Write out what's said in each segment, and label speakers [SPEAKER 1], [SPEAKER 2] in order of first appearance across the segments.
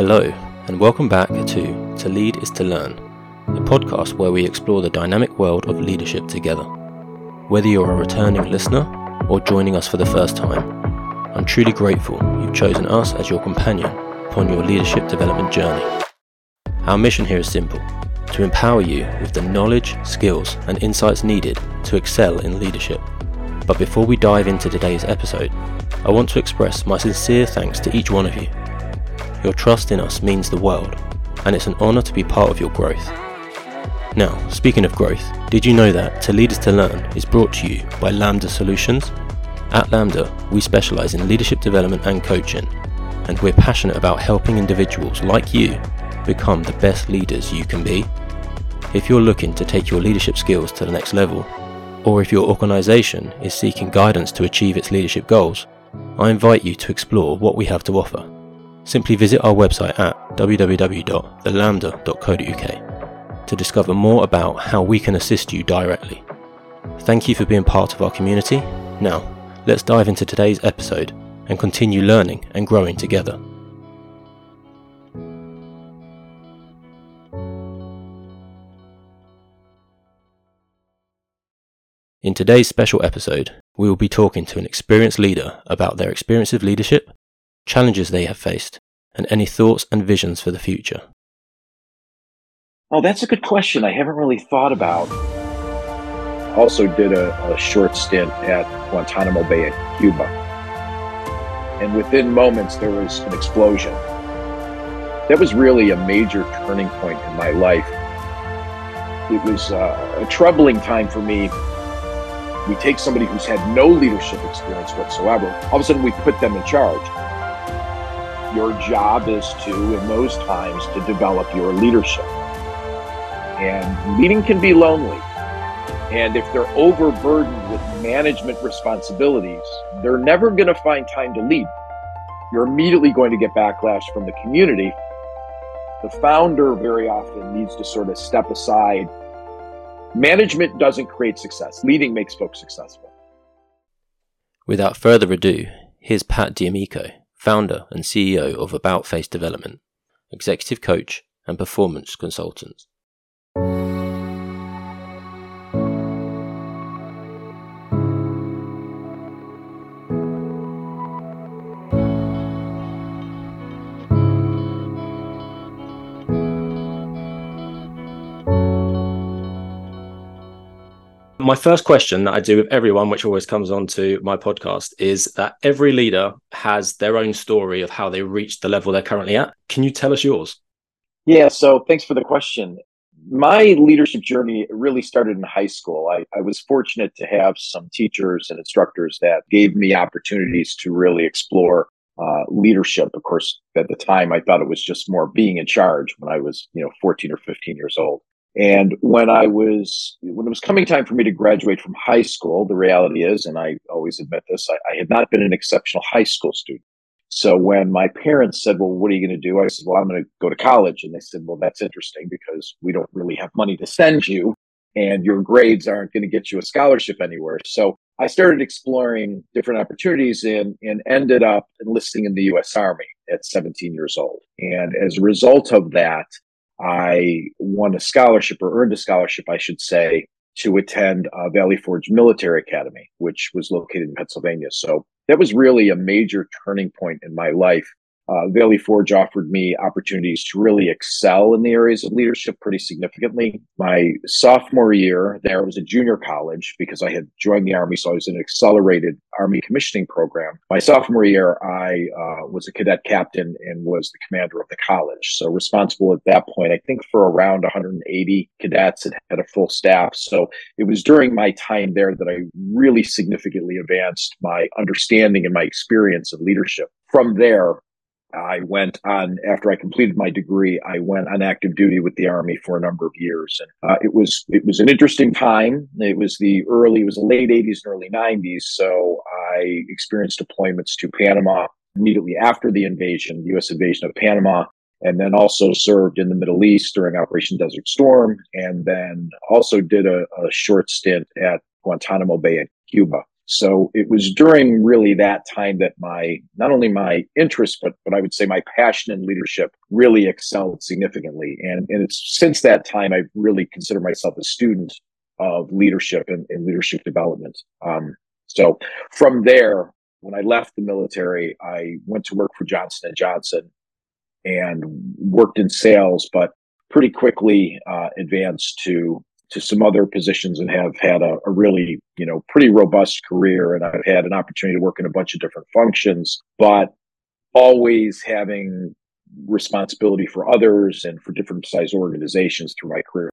[SPEAKER 1] Hello, and welcome back to To Lead is to Learn, the podcast where we explore the dynamic world of leadership together. Whether you're a returning listener or joining us for the first time, I'm truly grateful you've chosen us as your companion upon your leadership development journey. Our mission here is simple to empower you with the knowledge, skills, and insights needed to excel in leadership. But before we dive into today's episode, I want to express my sincere thanks to each one of you. Your trust in us means the world, and it's an honour to be part of your growth. Now, speaking of growth, did you know that To Lead is to Learn is brought to you by LAMDA Solutions? At LAMDA, we specialise in leadership development and coaching, and we're passionate about helping individuals like you become the best leaders you can be. If you're looking to take your leadership skills to the next level, or if your organisation is seeking guidance to achieve its leadership goals, I invite you to explore what we have to offer. Simply visit our website at www.thelamda.co.uk to discover more about how we can assist you directly. Thank you for being part of our community. Now, let's dive into today's episode and continue learning and growing together. In today's special episode, we will be talking to an experienced leader about their experience of leadership, challenges they have faced, and any thoughts and visions for the future.
[SPEAKER 2] Oh, that's a good question. I haven't really thought about. Also, did a, a short stint at Guantanamo Bay in Cuba. And within moments, there was an explosion. That was really a major turning point in my life. It was uh, a troubling time for me we take somebody who's had no leadership experience whatsoever, all of a sudden we put them in charge. Your job is to, in those times, to develop your leadership. And leading can be lonely. And if they're overburdened with management responsibilities, they're never going to find time to lead. You're immediately going to get backlash from the community. The founder very often needs to sort of step aside Management doesn't create success. Leading makes folks successful.
[SPEAKER 1] Without further ado, here's Pat D'Amico, founder and CEO of About Face Development, executive coach and performance consultant. My first question that I do with everyone, which always comes on to my podcast, is that every leader has their own story of how they reached the level they're currently at. Can you tell us yours?
[SPEAKER 2] Yeah, so thanks for the question. My leadership journey really started in high school. I, I was fortunate to have some teachers and instructors that gave me opportunities to really explore uh, leadership. Of course, at the time, I thought it was just more being in charge when I was, you know, 14 or 15 years old. And when I was, when it was coming time for me to graduate from high school, the reality is, and I always admit this, I, I had not been an exceptional high school student. So when my parents said, well, what are you going to do? I said, well, I'm going to go to college. And they said, well, that's interesting because we don't really have money to send you and your grades aren't going to get you a scholarship anywhere. So I started exploring different opportunities and, and ended up enlisting in the U.S. Army at 17 years old. And as a result of that, I won a scholarship or earned a scholarship, I should say, to attend uh, Valley Forge Military Academy, which was located in Pennsylvania. So that was really a major turning point in my life uh, Valley Forge offered me opportunities to really excel in the areas of leadership pretty significantly. My sophomore year there was a junior college because I had joined the Army, so I was in an accelerated Army commissioning program. My sophomore year, I uh, was a cadet captain and was the commander of the college. So responsible at that point, I think for around 180 cadets and had a full staff. So it was during my time there that I really significantly advanced my understanding and my experience of leadership. From there, I went on after I completed my degree. I went on active duty with the Army for a number of years, and uh, it was it was an interesting time. It was the early, it was the late '80s and early '90s. So I experienced deployments to Panama immediately after the invasion, the U.S. invasion of Panama, and then also served in the Middle East during Operation Desert Storm, and then also did a, a short stint at Guantanamo Bay in Cuba. So it was during really that time that my not only my interest, but but I would say my passion in leadership really excelled significantly. And and it's since that time I've really considered myself a student of leadership and, and leadership development. Um, so from there, when I left the military, I went to work for Johnson and Johnson and worked in sales, but pretty quickly uh, advanced to to some other positions and have had a, a, really you know pretty robust career. And i've had an opportunity to work in a bunch of different functions but always having responsibility for others and for different size organizations through my career.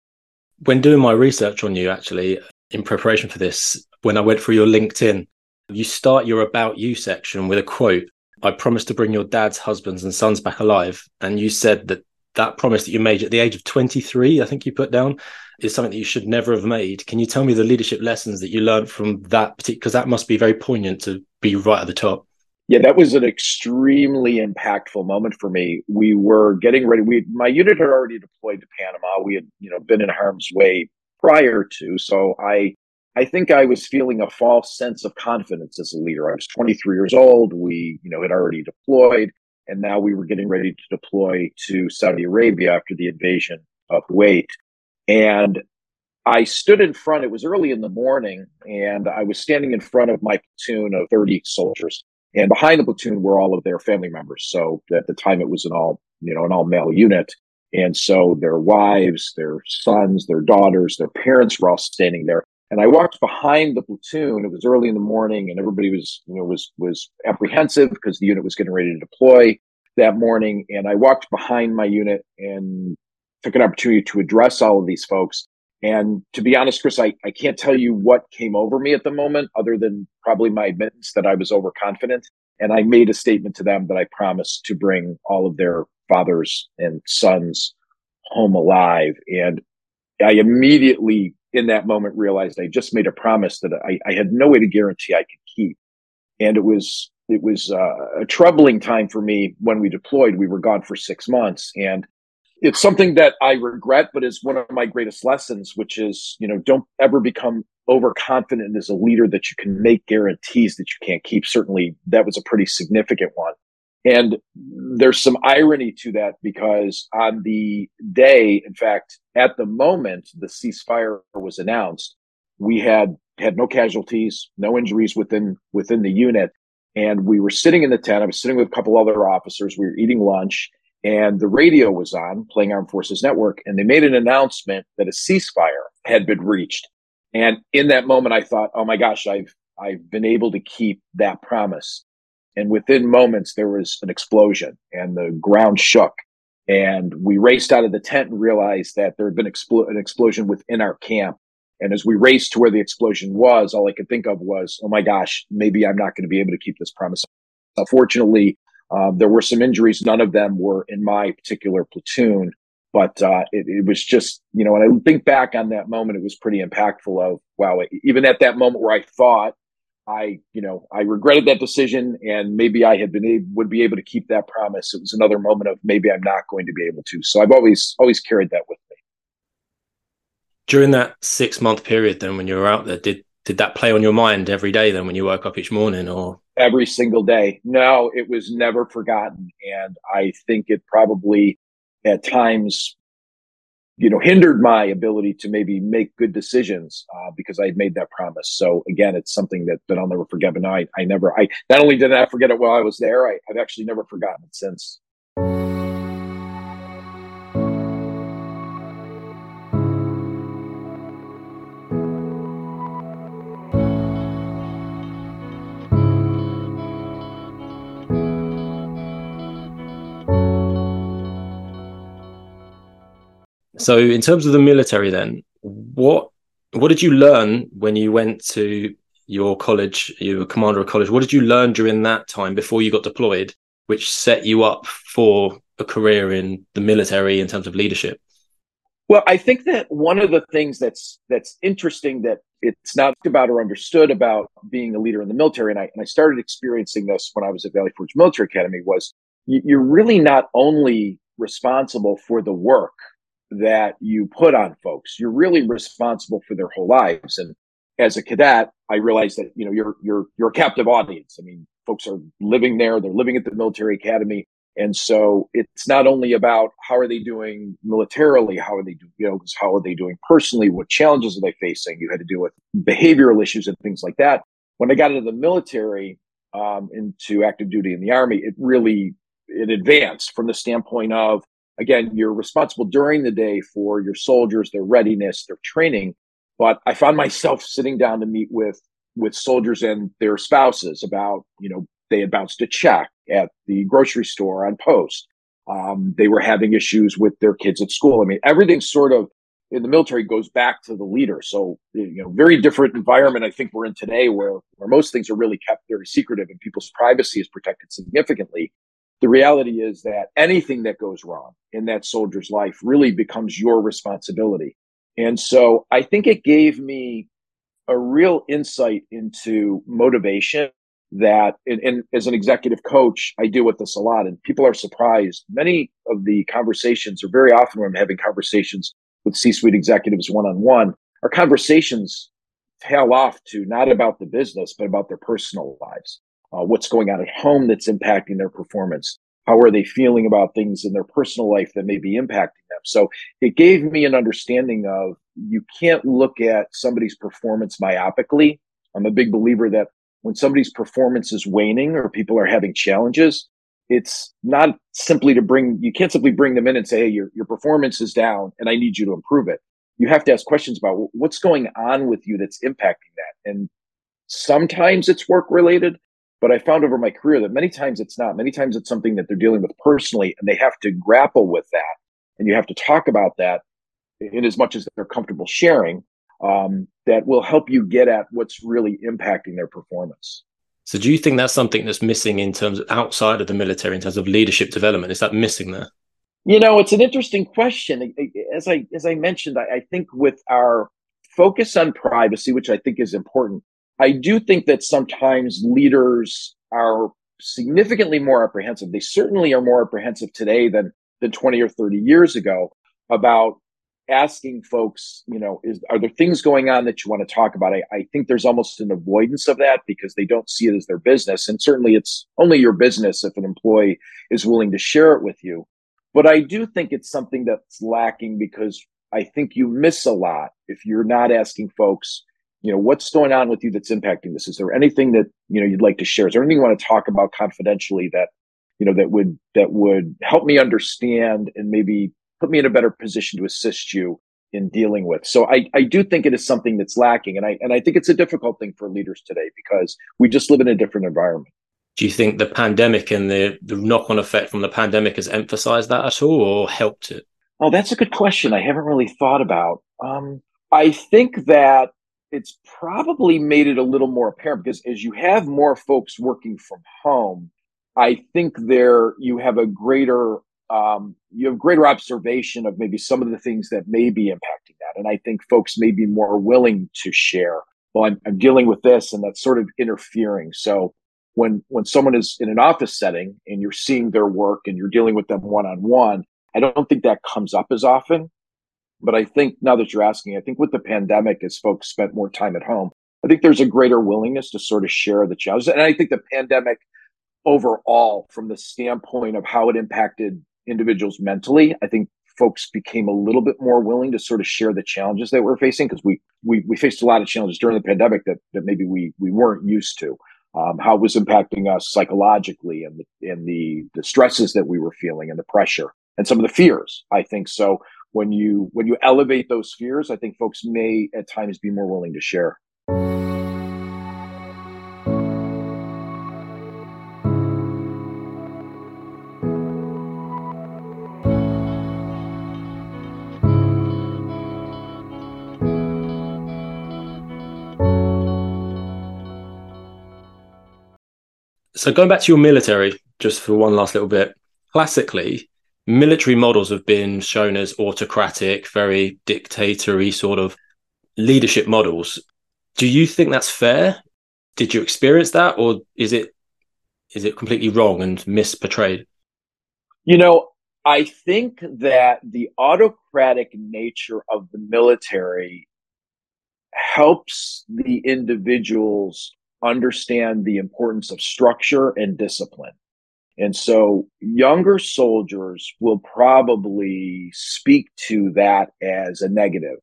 [SPEAKER 1] When doing my research on you actually in preparation for this when i went through your linkedin you start your about you section with a quote i promise to bring your dad's husbands and sons back alive. And you said that that promise that you made at the age of 23 i think you put down is something that you should never have made. Can you tell me the leadership lessons that you learned from that because that must be very poignant to be right at the top.
[SPEAKER 2] Yeah that was an extremely impactful moment for me. We were getting ready we my unit had already deployed to panama. We had you know been in harm's way prior to so i I think I was feeling a false sense of confidence as a leader. I was 23 years old. We, you know, had already deployed, and now we were getting ready to deploy to Saudi Arabia after the invasion of Kuwait. And I stood in front. It was early in the morning, and I was standing in front of my platoon of 30 soldiers. And behind the platoon were all of their family members. So at the time, it was an all, you know, an all male unit. And so their wives, their sons, their daughters, their parents were all standing there. And I walked behind the platoon. It was early in the morning, and everybody was, you know, was was apprehensive because the unit was getting ready to deploy that morning. And I walked behind my unit and took an opportunity to address all of these folks. And to be honest, Chris, I, I can't tell you what came over me at the moment, other than probably my admittance that I was overconfident. And I made a statement to them that I promised to bring all of their fathers and sons home alive. And I immediately in that moment realized I just made a promise that I, I had no way to guarantee I could keep. And it was it was uh, a troubling time for me when we deployed. We were gone for six months, and it's something that I regret, but is one of my greatest lessons, which is you know don't ever become overconfident as a leader that you can make guarantees that you can't keep. Certainly, that was a pretty significant one. And there's some irony to that because on the day, in fact, at the moment the ceasefire was announced, we had had no casualties, no injuries within within the unit, and we were sitting in the tent. I was sitting with a couple other officers. We were eating lunch, and the radio was on, playing Armed Forces Network, and they made an announcement that a ceasefire had been reached. And in that moment, I thought, "Oh my gosh, I've I've been able to keep that promise." And within moments, there was an explosion and the ground shook. And we raced out of the tent and realized that there had been an explosion within our camp. And as we raced to where the explosion was, all I could think of was, oh my gosh, maybe I'm not going to be able to keep this promise. Unfortunately, uh, there were some injuries. None of them were in my particular platoon, but uh, it, it, was just, you know, when I think back on that moment, it was pretty impactful of, wow, even at that moment where I thought I, you know, I regretted that decision, and maybe I had been able, would be able to keep that promise. It was another moment of maybe I'm not going to be able to. So I've always always carried that with me.
[SPEAKER 1] During that six month period, then when you were out there, did did that play on your mind every day? Then when you woke up each morning, or
[SPEAKER 2] every single day? No, it was never forgotten, and I think it probably at times you know hindered my ability to maybe make good decisions uh, because I had made that promise. So again, it's something that, that I'll never forget. And I, I never I not only did I forget it while I was there, I, I've actually never forgotten it since.
[SPEAKER 1] So, in terms of the military, then what what did you learn when you went to your college? You were commander of college. What did you learn during that time before you got deployed, which set you up for a career in the military in terms of leadership?
[SPEAKER 2] Well, I think that one of the things that's that's interesting that it's not about or understood about being a leader in the military, and I and I started experiencing this when I was at Valley Forge Military Academy, was you're really not only responsible for the work that you put on folks. You're really responsible for their whole lives. And as a cadet, I realized that you know you're you're you're a captive audience. I mean, folks are living there; they're living at the military academy, and so it's not only about how are they doing militarily, how are they doing, you know, how are they doing personally, what challenges are they facing? You had to deal with behavioral issues and things like that. When I got into the military, um, into active duty in the army, it really it advanced from the standpoint of again, you're responsible during the day for your soldiers, their readiness, their training. But I found myself sitting down to meet with with soldiers and their spouses about, you know, they had bounced a check at the grocery store on post. Um, they were having issues with their kids at school. I mean, everything sort of in the military goes back to the leader. So, you know, very different environment I think we're in today where, where most things are really kept very secretive and people's privacy is protected significantly. The reality is that anything that goes wrong in that soldier's life really becomes your responsibility. And so I think it gave me a real insight into motivation that and, and, as an executive coach i deal with this a lot and people are surprised many of the conversations or very often when i'm having conversations with c-suite executives one-on-one our conversations tail off to not about the business but about their personal lives uh, what's going on at home that's impacting their performance how are they feeling about things in their personal life that may be impacting them so it gave me an understanding of you can't look at somebody's performance myopically i'm a big believer that when somebody's performance is waning or people are having challenges, it's not simply to bring, you can't simply bring them in and say, hey, your, your performance is down and I need you to improve it. You have to ask questions about what's going on with you that's impacting that. And sometimes it's work related, but I found over my career that many times it's not. Many times it's something that they're dealing with personally and they have to grapple with that. And you have to talk about that in as much as they're comfortable sharing um, that will help you get at what's really impacting their performance.
[SPEAKER 1] So, do you think that's something that's missing in terms of outside of the military, in terms of leadership development? Is that missing there?
[SPEAKER 2] You know, it's an interesting question. As I as I mentioned, I, I think with our focus on privacy, which I think is important, I do think that sometimes leaders are significantly more apprehensive. They certainly are more apprehensive today than than 20 or 30 years ago about asking folks, you know, is are there things going on that you want to talk about? I, I think there's almost an avoidance of that because they don't see it as their business. And certainly it's only your business if an employee is willing to share it with you. But I do think it's something that's lacking because I think you miss a lot if you're not asking folks, you know, what's going on with you that's impacting this? Is there anything that, you know, you'd like to share? Is there anything you want to talk about confidentially that, you know, that would that would help me understand and maybe put me in a better position to assist you in dealing with. So I, I do think it is something that's lacking. And I and I think it's a difficult thing for leaders today because we just live in a different environment.
[SPEAKER 1] Do you think the pandemic and the, the knock on effect from the pandemic has emphasized that at all or helped it?
[SPEAKER 2] Oh, that's a good question. I haven't really thought about. Um, I think that it's probably made it a little more apparent because as you have more folks working from home, I think there you have a greater um, you have greater observation of maybe some of the things that may be impacting that. And I think folks may be more willing to share. Well, I'm, I'm dealing with this, and that's sort of interfering. So when when someone is in an office setting and you're seeing their work and you're dealing with them one on one, I don't think that comes up as often. But I think now that you're asking, I think with the pandemic, as folks spent more time at home, I think there's a greater willingness to sort of share the challenges. And I think the pandemic overall, from the standpoint of how it impacted individuals mentally. I think folks became a little bit more willing to sort of share the challenges that we're facing because we, we we faced a lot of challenges during the pandemic that that maybe we we weren't used to. Um, how it was impacting us psychologically and the, and the the stresses that we were feeling and the pressure and some of the fears. I think so. When you when you elevate those fears, I think folks may at times be more willing to share.
[SPEAKER 1] So going back to your military, just for one last little bit, classically, military models have been shown as autocratic, very dictatory sort of leadership models. Do you think that's fair? Did you experience that, or is it is it completely wrong and misportrayed?
[SPEAKER 2] You know, I think that the autocratic nature of the military helps the individuals understand the importance of structure and discipline. And so younger soldiers will probably speak to that as a negative.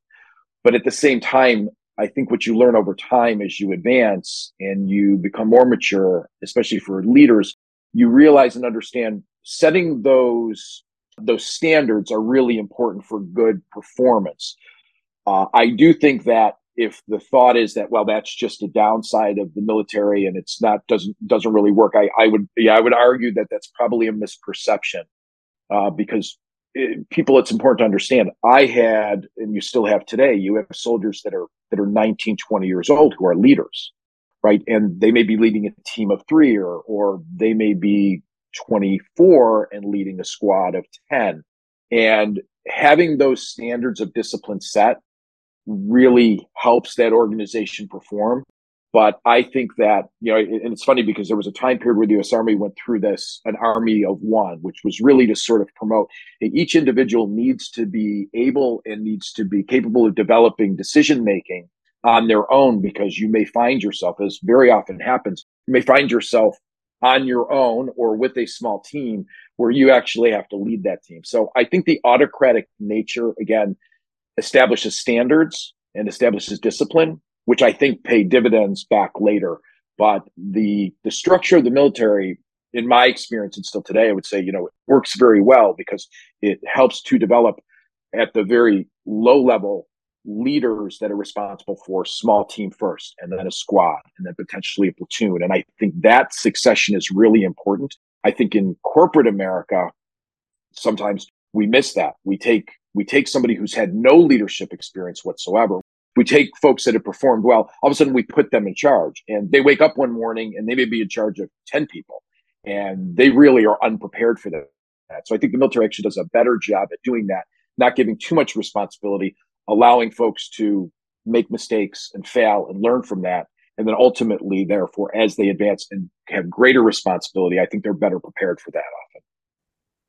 [SPEAKER 2] But at the same time, I think what you learn over time as you advance and you become more mature, especially for leaders, you realize and understand setting those those standards are really important for good performance. Uh, I do think that if the thought is that well that's just a downside of the military and it's not doesn't doesn't really work i i would yeah i would argue that that's probably a misperception uh, because it, people it's important to understand. I had and you still have today you have soldiers that are that are 19 20 years old who are leaders right? And they may be leading a team of three or or they may be 24 and leading a squad of 10 and having those standards of discipline set really helps that organization perform. But I think that, you know, and it's funny because there was a time period where the US Army went through this, an army of one, which was really to sort of promote each individual needs to be able and needs to be capable of developing decision making on their own because you may find yourself, as very often happens, you may find yourself on your own or with a small team where you actually have to lead that team. So I think the autocratic nature, again, establishes standards and establishes discipline, which I think pay dividends back later. But the the structure of the military, in my experience and still today, I would say, you know, it works very well because it helps to develop at the very low level leaders that are responsible for small team first and then a squad and then potentially a platoon. And I think that succession is really important. I think in corporate America, sometimes we miss that. We take we take somebody who's had no leadership experience whatsoever. We take folks that have performed well. All of a sudden, we put them in charge, and they wake up one morning and they may be in charge of ten people, and they really are unprepared for that. So I think the military actually does a better job at doing that, not giving too much responsibility, allowing folks to make mistakes and fail and learn from that. And then ultimately, therefore, as they advance and have greater responsibility, I think they're better prepared for that often.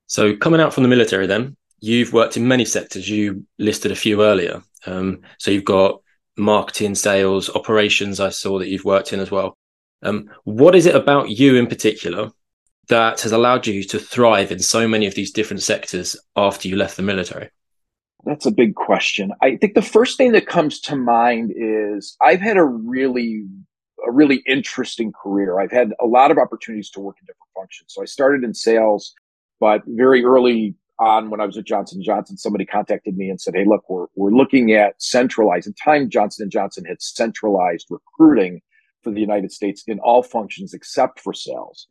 [SPEAKER 1] So coming out from the military, then you've worked in many sectors. You listed a few earlier. Um, so you've got marketing, sales, operations. I saw that you've worked in as well. Um, what is it about you in particular that has allowed you to thrive in so many of these different sectors after you left the military?
[SPEAKER 2] That's a big question. I think the first thing that comes to mind is I've had a really a really interesting career. I've had a lot of opportunities to work in different functions. So I started in sales, but very early on when I was at Johnson Johnson, somebody contacted me and said, "Hey, look, we're we're looking at centralized. At time, Johnson and Johnson had centralized recruiting for the United States in all functions except for sales."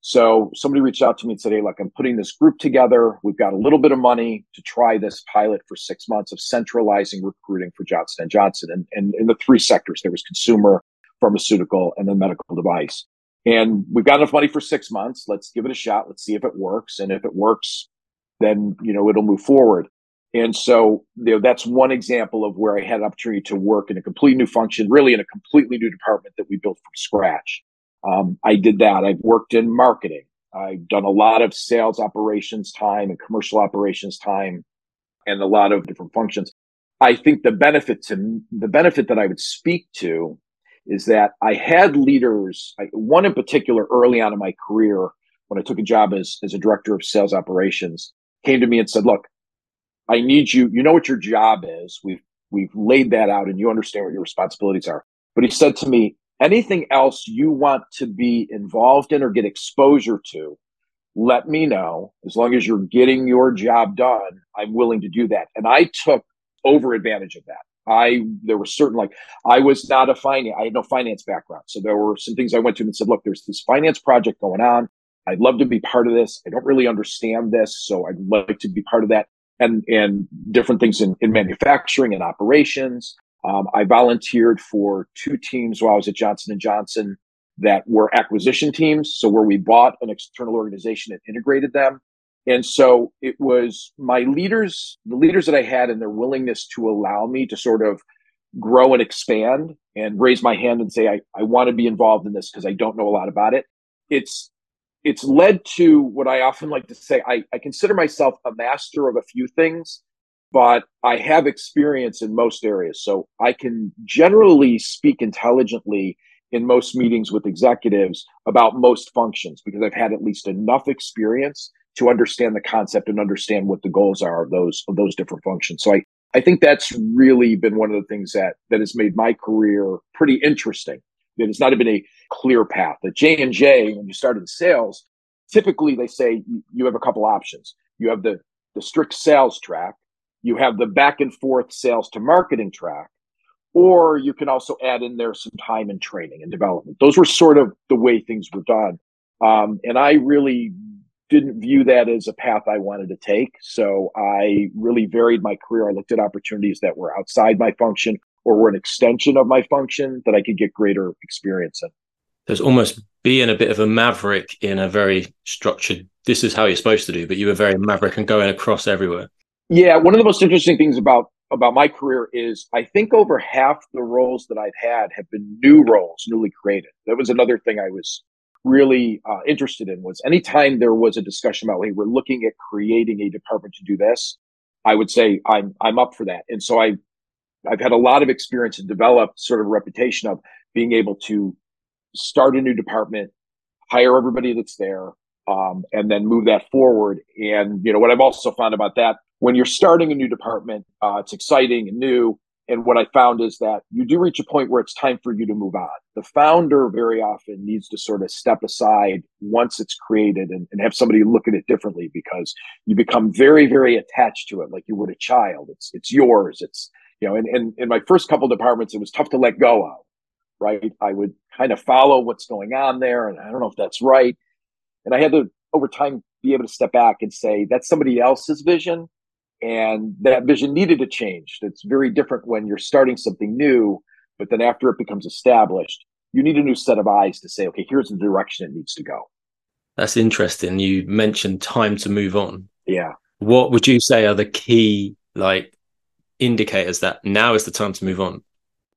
[SPEAKER 2] So somebody reached out to me and said, "Hey, look, I'm putting this group together. We've got a little bit of money to try this pilot for six months of centralizing recruiting for Johnson and Johnson, and, and in the three sectors there was consumer, pharmaceutical, and then medical device." And we've got enough money for six months. Let's give it a shot. Let's see if it works. And if it works, then you know it'll move forward. And so you know that's one example of where I had an opportunity to work in a complete new function, really in a completely new department that we built from scratch. Um, I did that. I've worked in marketing. I've done a lot of sales operations time and commercial operations time, and a lot of different functions. I think the benefit to the benefit that I would speak to is that I had leaders, I, one in particular early on in my career when I took a job as, as a director of sales operations came to me and said, look, I need you. You know what your job is. We've, we've laid that out and you understand what your responsibilities are. But he said to me, anything else you want to be involved in or get exposure to, let me know. As long as you're getting your job done, I'm willing to do that. And I took over advantage of that. I there were certain like I was not a finance I had no finance background. So there were some things I went to and said, look, there's this finance project going on. I'd love to be part of this. I don't really understand this, so I'd like to be part of that. And and different things in, in manufacturing and operations. Um, I volunteered for two teams while I was at Johnson and Johnson that were acquisition teams. So where we bought an external organization and integrated them. And so it was my leaders, the leaders that I had and their willingness to allow me to sort of grow and expand and raise my hand and say, I, I want to be involved in this because I don't know a lot about it. It's it's led to what I often like to say. I, I consider myself a master of a few things, but I have experience in most areas. So I can generally speak intelligently in most meetings with executives about most functions because I've had at least enough experience to understand the concept and understand what the goals are of those of those different functions. So I I think that's really been one of the things that that has made my career pretty interesting. Has not been a clear path. At J and J, when you start in sales, typically they say you have a couple options. You have the the strict sales track, you have the back and forth sales to marketing track, or you can also add in there some time and training and development. Those were sort of the way things were done. Um, and I really didn't view that as a path I wanted to take. So I really varied my career. I looked at opportunities that were outside my function or were an extension of my function that I could get greater experience in.
[SPEAKER 1] There's almost being a bit of a maverick in a very structured, this is how you're supposed to do, but you were very maverick and going across everywhere.
[SPEAKER 2] Yeah. One of the most interesting things about about my career is I think over half the roles that I've had have been new roles, newly created. That was another thing I was really uh, interested in was anytime there was a discussion about, hey, we're looking at creating a department to do this, I would say I'm I'm up for that. And so I I've had a lot of experience and developed sort of reputation of being able to start a new department, hire everybody that's there, um, and then move that forward. And you know what I've also found about that when you're starting a new department, uh, it's exciting and new. And what I found is that you do reach a point where it's time for you to move on. The founder very often needs to sort of step aside once it's created and, and have somebody look at it differently because you become very, very attached to it like you would a child. It's it's yours. It's you know, and, and in my first couple departments, it was tough to let go of, right? I would kind of follow what's going on there, and I don't know if that's right. And I had to over time be able to step back and say that's somebody else's vision and that vision needed to change. It's very different when you're starting something new, but then after it becomes established, you need a new set of eyes to say, okay, here's the direction it needs to go.
[SPEAKER 1] That's interesting. You mentioned time to move on.
[SPEAKER 2] Yeah.
[SPEAKER 1] What would you say are the key like indicators that now is the time to move on?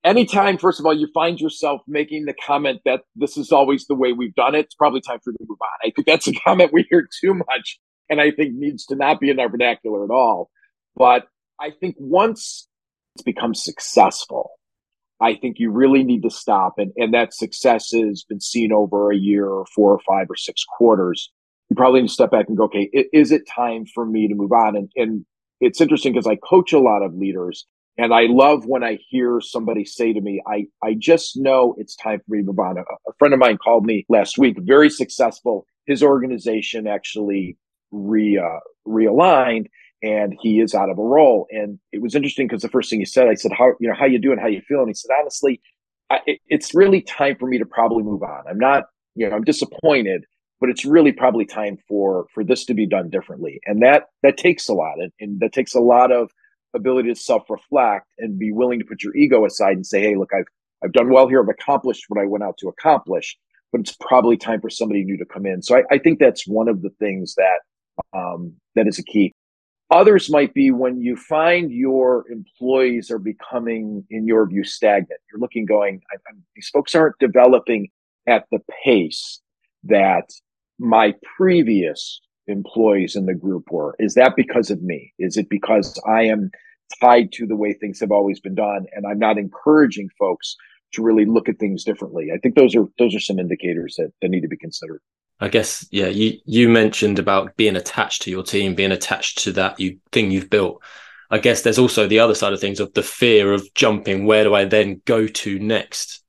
[SPEAKER 2] Anytime, first of all, you find yourself making the comment that this is always the way we've done it, it's probably time for you to move on. I think that's a comment we hear too much and I think needs to not be in our vernacular at all. But I think once it's become successful, I think you really need to stop. And, and that success has been seen over a year or four or five or six quarters. You probably need to step back and go, okay, is it time for me to move on? And, and it's interesting because I coach a lot of leaders and I love when I hear somebody say to me, I, I just know it's time for me to move on. A, a friend of mine called me last week, very successful. His organization actually re uh, realigned and he is out of a role. And it was interesting because the first thing he said, I said, "How you know how you doing? How you feeling?" He said, "Honestly, I, it, it's really time for me to probably move on. I'm not, you know, I'm disappointed, but it's really probably time for for this to be done differently." And that that takes a lot, and, and that takes a lot of ability to self reflect and be willing to put your ego aside and say, "Hey, look, I've I've done well here. I've accomplished what I went out to accomplish." But it's probably time for somebody new to come in. So I, I think that's one of the things that um, that is a key. Others might be when you find your employees are becoming, in your view, stagnant. You're looking, going, I, I, these folks aren't developing at the pace that my previous employees in the group were. Is that because of me? Is it because I am tied to the way things have always been done and I'm not encouraging folks to really look at things differently? I think those are those are some indicators that, that need to be considered.
[SPEAKER 1] I guess, yeah, you, you mentioned about being attached to your team, being attached to that you, thing you've built. I guess there's also the other side of things of the fear of jumping. Where do I then go to next?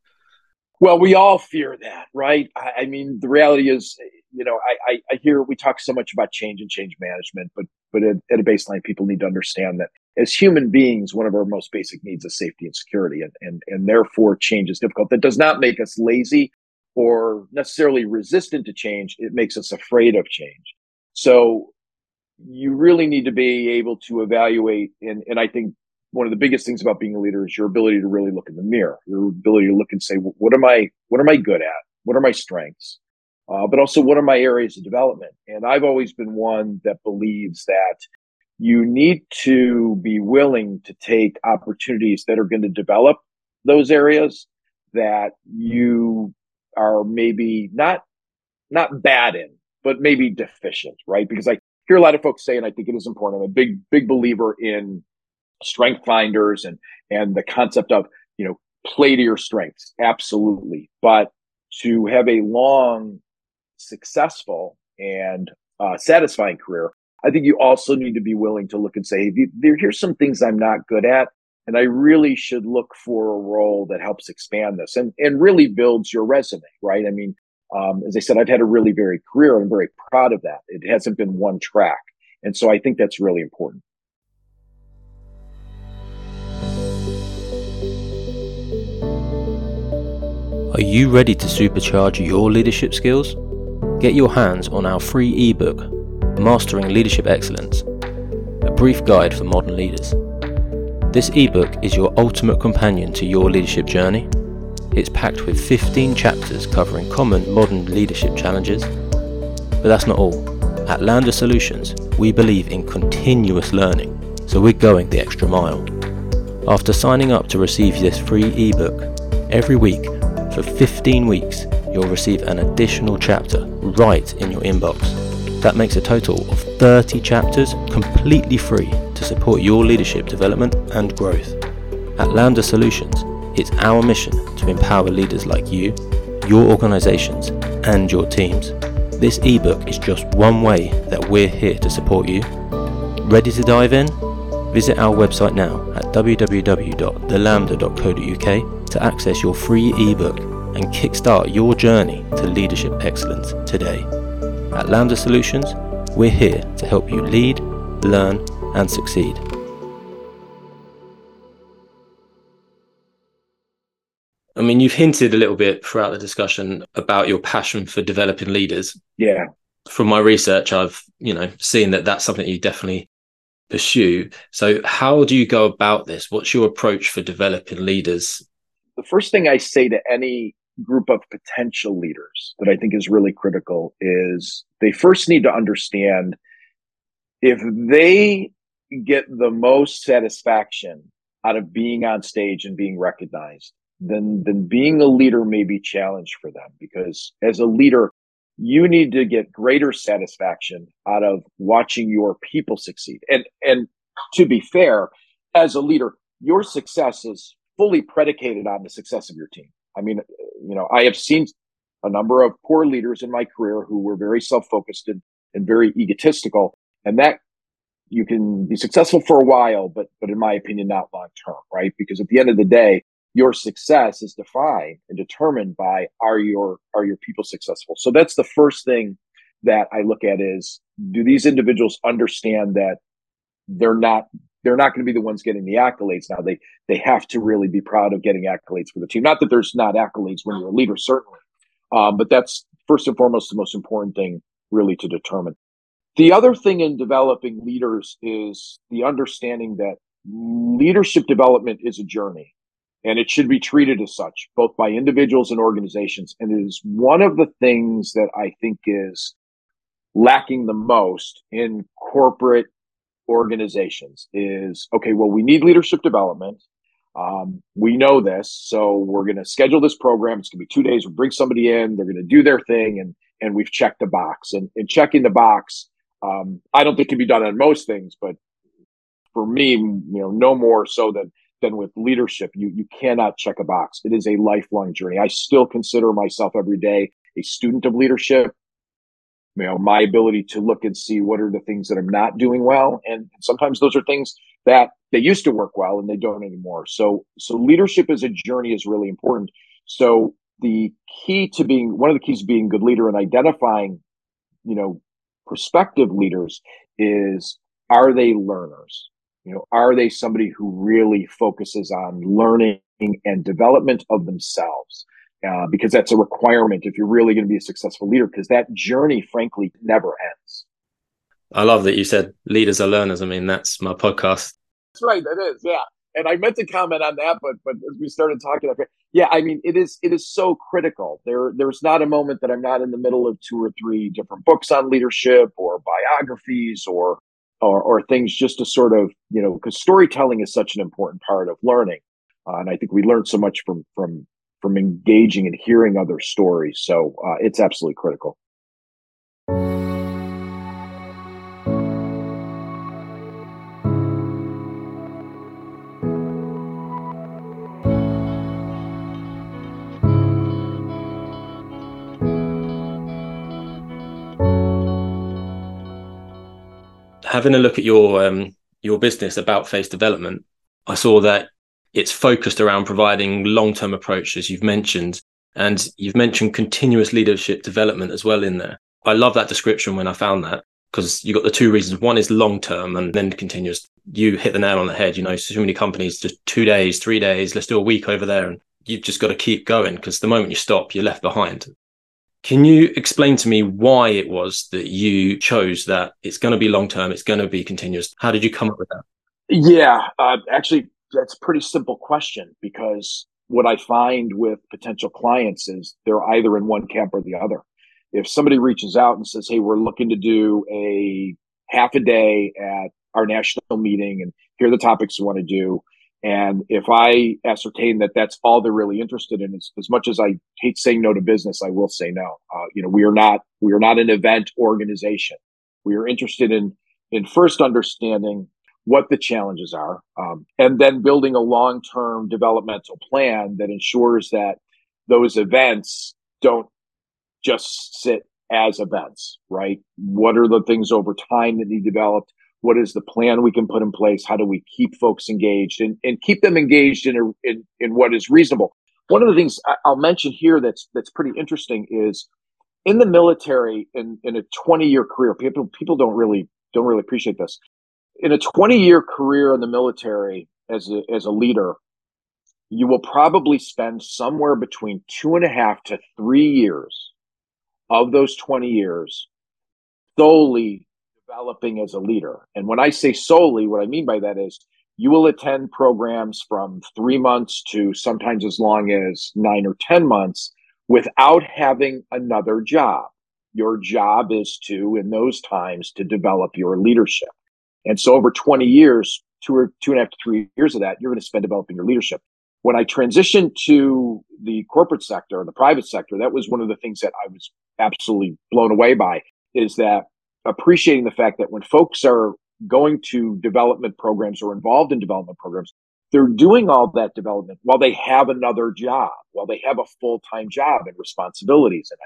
[SPEAKER 2] Well, we all fear that, right? I, I mean, the reality is, you know, I, I, I, hear we talk so much about change and change management, but but at, at, a baseline, people need to understand that as human beings, one of our most basic needs is safety and security, and and and therefore change is difficult. That does not make us lazy or necessarily resistant to change, it makes us afraid of change. So you really need to be able to evaluate. And, and I think one of the biggest things about being a leader is your ability to really look in the mirror, your ability to look and say, what am I, what am I good at? What are my strengths? Uh, but also what are my areas of development? And I've always been one that believes that you need to be willing to take opportunities that are going to develop those areas that you are maybe not not bad in, but maybe deficient, right? Because I hear a lot of folks say, and I think it is important. I'm a big big believer in strength finders and and the concept of you know play to your strengths absolutely but to have a long successful and uh, satisfying career i think you also need to be willing to look and say here's some things i'm not good at and i really should look for a role that helps expand this and and really builds your resume right? I mean um, as i said i've had a really varied career. I'm very proud of that. It hasn't been one track and so i think that's really important.
[SPEAKER 1] Are you ready to supercharge your leadership skills? Get your hands on our free ebook, Mastering Leadership Excellence, a brief guide for modern leaders. This ebook is your ultimate companion to your leadership journey. It's packed with 15 chapters covering common modern leadership challenges. But that's not all. At LAMDA Solutions, we believe in continuous learning, so we're going the extra mile. After signing up to receive this free ebook, every week for 15 weeks, you'll receive an additional chapter right in your inbox. That makes a total of 30 chapters completely free to support your leadership development and growth. At LAMDA Solutions, it's our mission to empower leaders like you, your organizations, and your teams. This ebook is just one way that we're here to support you. Ready to dive in? Visit our website now at www.thelamda.co.uk to access your free ebook and kickstart your journey to leadership excellence today. At LAMDA Solutions, we're here to help you lead, learn, and succeed. I mean, you've hinted a little bit throughout the discussion about your passion for developing leaders.
[SPEAKER 2] Yeah.
[SPEAKER 1] From my research, I've, you know, seen that that's something you definitely pursue. So, how do you go about this? What's your approach for developing leaders
[SPEAKER 2] the first thing I say to any group of potential leaders that I think is really critical is they first need to understand if they get the most satisfaction out of being on stage and being recognized, then then being a leader may be challenged for them because as a leader, you need to get greater satisfaction out of watching your people succeed. And and to be fair, as a leader, your success is fully predicated on the success of your team. I mean, you know, I have seen a number of poor leaders in my career who were very self-focused and, and very egotistical, and that you can be successful for a while, but but in my opinion, not long term, right? Because at the end of the day, your success is defined and determined by are your are your people successful. So that's the first thing that I look at is do these individuals understand that they're not they're not going to be the ones getting the accolades now. They they have to really be proud of getting accolades for the team. Not that there's not accolades when you're a leader, certainly, um, but that's first and foremost the most important thing really to determine. The other thing in developing leaders is the understanding that leadership development is a journey and it should be treated as such, both by individuals and organizations. And it is one of the things that I think is lacking the most in corporate organizations is okay, well, we need leadership development. Um, we know this, so we're going to schedule this program. It's going to be two days. We'll bring somebody in. They're going to do their thing, and and we've checked the box. And, and checking the box, um, I don't think can be done on most things, but for me, you know, no more so than than with leadership. You you cannot check a box. It is a lifelong journey. I still consider myself every day a student of leadership you know my ability to look and see what are the things that i'm not doing well. And sometimes those are things that they used to work well and they don't anymore. So so leadership as a journey is really important. So the key to being one of the keys to being a good leader and identifying you know prospective leaders is are they learners? You know are they somebody who really focuses on learning and development of themselves uh, because that's a requirement if you're really going to be a successful leader, because that journey, frankly, never ends.
[SPEAKER 1] I love that you said leaders are learners. I mean, that's my podcast.
[SPEAKER 2] That's right. That is, yeah. And I meant to comment on that, but but as we started talking, yeah, I mean, it is it is so critical. There there's not a moment that I'm not in the middle of two or three different books on leadership or biographies or or, or things just to sort of you know because storytelling is such an important part of learning, uh, and I think we learn so much from from from engaging and hearing other stories. So uh, it's absolutely critical.
[SPEAKER 1] Having a look at your um, your business about face development, I saw that it's focused around providing long term approaches. You've mentioned, and you've mentioned continuous leadership development as well in there. I love that description when I found that because you got the two reasons. One is long term and then continuous. You hit the nail on the head. You know, so many companies just two days, three days, let's do a week over there. And you've just got to keep going because the moment you stop, you're left behind. Can you explain to me why it was that you chose that it's going to be long term, it's going to be continuous? How did you come up with that?
[SPEAKER 2] Yeah, uh, actually, that's a pretty simple question because what I find with potential clients is they're either in one camp or the other. If somebody reaches out and says, Hey, we're looking to do a half a day at our national meeting and here are the topics we want to do. And if I ascertain that that's all they're really interested in, as, as much as I hate saying no to business, I will say no. Uh, you know, we are not we are not an event organization. We are interested in in first understanding what the challenges are, um, and then building a long term developmental plan that ensures that those events don't just sit as events. Right? What are the things over time that need developed? what is the plan we can put in place how do we keep folks engaged and, and keep them engaged in, a, in in what is reasonable one of the things i'll mention here that's that's pretty interesting is in the military in, in a 20 year career people people don't really don't really appreciate this in a 20 year career in the military as a, as a leader you will probably spend somewhere between two and a half to three years of those 20 years solely developing as a leader. And when I say solely, what I mean by that is you will attend programs from three months to sometimes as long as nine or 10 months without having another job. Your job is to, in those times, to develop your leadership. And so over 20 years, two or two and a half to three years of that, you're going to spend developing your leadership. When I transitioned to the corporate sector, the private sector, that was one of the things that I was absolutely blown away by is that appreciating the fact that when folks are going to development programs or involved in development programs, they're doing all that development while they have another job, while they have a full time job and responsibilities. And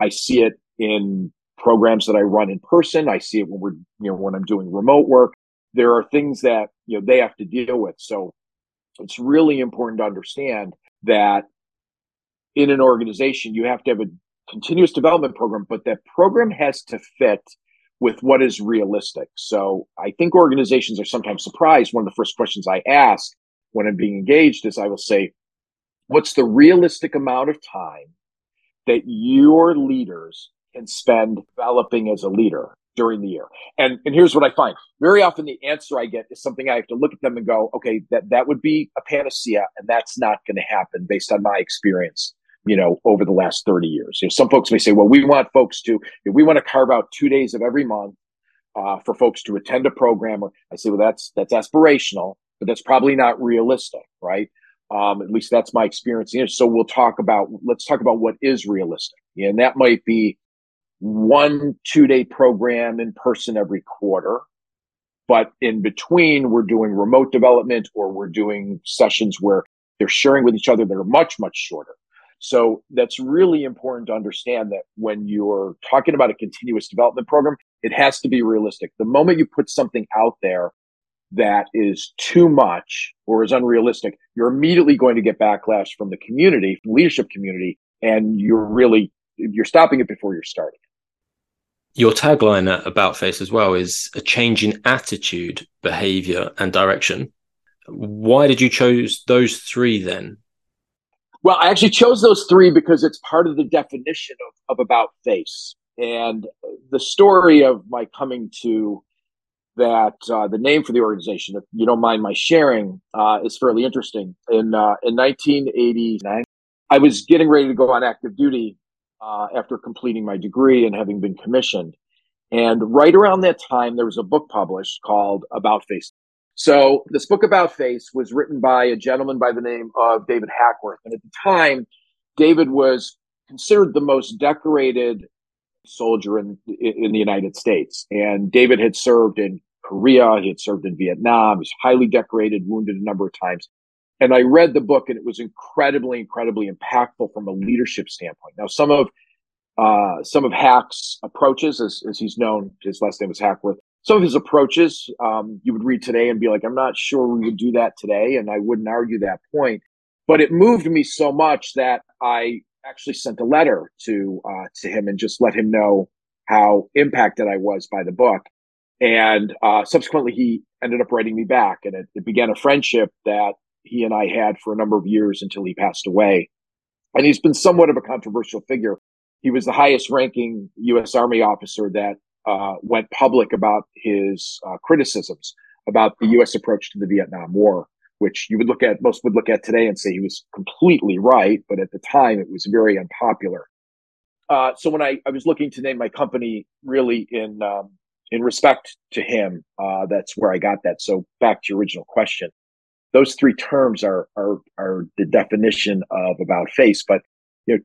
[SPEAKER 2] I, I see it in programs that I run in person. I see it when we're, you know, when I'm doing remote work. There are things that, you know, they have to deal with. So it's really important to understand that in an organization, you have to have a continuous development program, but that program has to fit with what is realistic. So I think organizations are sometimes surprised. One of the first questions I ask when I'm being engaged is I will say, what's the realistic amount of time that your leaders can spend developing as a leader during the year? And, and here's what I find. Very often the answer I get is something I have to look at them and go, okay, that, that would be a panacea and that's not going to happen based on my experience you know, over the last 30 years. You know, some folks may say, well, we want folks to, we want to carve out two days of every month uh, for folks to attend a program. Or I say, well, that's that's aspirational, but that's probably not realistic, right? Um, at least that's my experience. So we'll talk about let's talk about what is realistic, and that might be one two day program in person every quarter. But in between, we're doing remote development or we're doing sessions where they're sharing with each other that are much, much shorter. So that's really important to understand that when you're talking about a continuous development program, it has to be realistic. The moment you put something out there that is too much or is unrealistic, you're immediately going to get backlash from the community, from leadership community, and you're really you're stopping it before you're starting.
[SPEAKER 1] Your tagline at About Face as well is a change in attitude, behavior, and direction. Why did you choose those three then?
[SPEAKER 2] Well, I actually chose those three because it's part of the definition of, of about face. And the story of my coming to that, uh, the name for the organization, if you don't mind my sharing, uh, is fairly interesting. In, uh, in 1989, I was getting ready to go on active duty uh, after completing my degree and having been commissioned. And right around that time, there was a book published called About Face. So this book about face was written by a gentleman by the name of David Hackworth. And at the time, David was considered the most decorated soldier in, in the United States. And David had served in Korea. He had served in Vietnam. He's highly decorated, wounded a number of times. And I read the book and it was incredibly, incredibly impactful from a leadership standpoint. Now, some of uh, some of Hack's approaches, as, as he's known, his last name is Hackworth, some of his approaches um, you would read today and be like, I'm not sure we would do that today. And I wouldn't argue that point. But it moved me so much that I actually sent a letter to uh, to him and just let him know how impacted I was by the book. And uh, subsequently, he ended up writing me back, and it, it began a friendship that he and I had for a number of years until he passed away. And he's been somewhat of a controversial figure. He was the highest ranking U.S. Army officer that uh, went public about his uh, criticisms about the U.S. approach to the Vietnam War, which you would look at, most would look at today and say he was completely right, but at the time it was very unpopular. Uh, so when I, I was looking to name my company really in um, in respect to him, uh, that's where I got that. So back to your original question, those three terms are are are the definition of about face. But you know,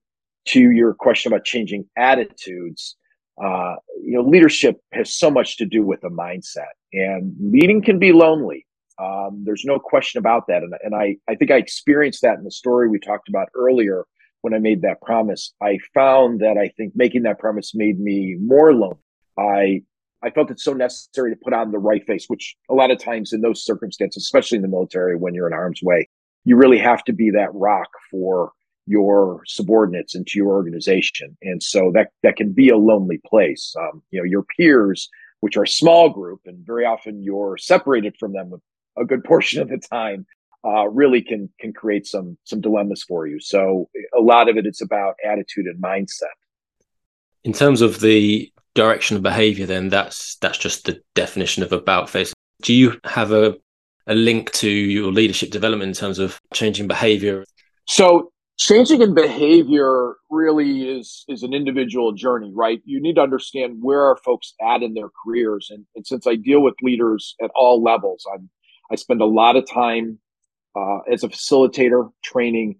[SPEAKER 2] to your question about changing attitudes, uh, you know, leadership has so much to do with the mindset, and leading can be lonely. Um, there's no question about that, and, and I I think I experienced that in the story we talked about earlier when I made that promise. I found that I think making that promise made me more lonely. I I felt it so necessary to put on the right face, which a lot of times in those circumstances, especially in the military, when you're in harm's way, you really have to be that rock for your subordinates into your organization. And so that, that can be a lonely place. Um, you know, your peers, which are a small group, and very often you're separated from them a good portion of the time, uh, really can can create some some dilemmas for you. So a lot of it it is about attitude and mindset.
[SPEAKER 1] In terms of the direction of behavior, then that's that's just the definition of about face. Do you have a a link to your leadership development in terms of changing behavior?
[SPEAKER 2] So changing in behavior really is is an individual journey, right? You need to understand where are folks at in their careers, and, and since I deal with leaders at all levels, I'm I spend a lot of time uh, as a facilitator training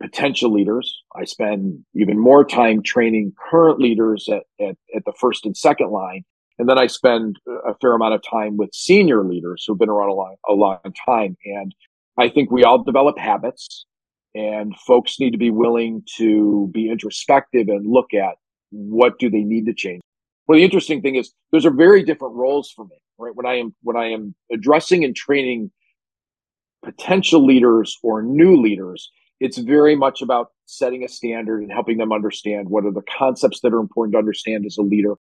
[SPEAKER 2] potential leaders. I spend even more time training current leaders at, at, at, the first and second line. And then I spend a fair amount of time with senior leaders who've been around a long, a long time. And I think we all develop habits and folks need to be willing to be introspective and look at what do they need to change. Well, the interesting thing is those are very different roles for me, right? When I am, when I am addressing and training potential leaders or new leaders, it's very much about setting a standard and helping them understand what are the concepts that are important to understand as a leader.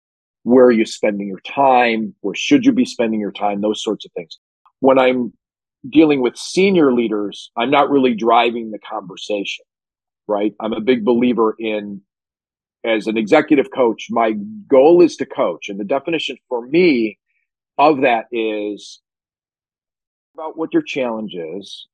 [SPEAKER 2] Where are you spending your time? Where should you be spending your time? Those sorts of things. When i'm dealing with senior leaders i'm not really driving the conversation right? I'm a big believer in as an executive coach my goal is to coach. And the definition for me of that is about what your challenge is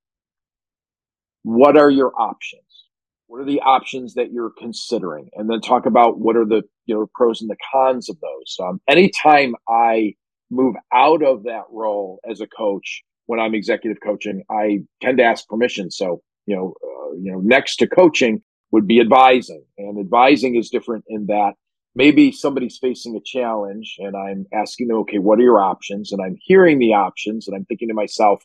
[SPEAKER 2] what are your options? What are the options that you're considering? And then talk about what are the you know pros and the cons of those. Um, anytime I move out of that role as a coach when I'm executive coaching, I tend to ask permission. So you know, uh, you know, next to coaching would be advising, and advising is different in that maybe somebody's facing a challenge, and I'm asking them, okay, what are your options? And I'm hearing the options, and I'm thinking to myself,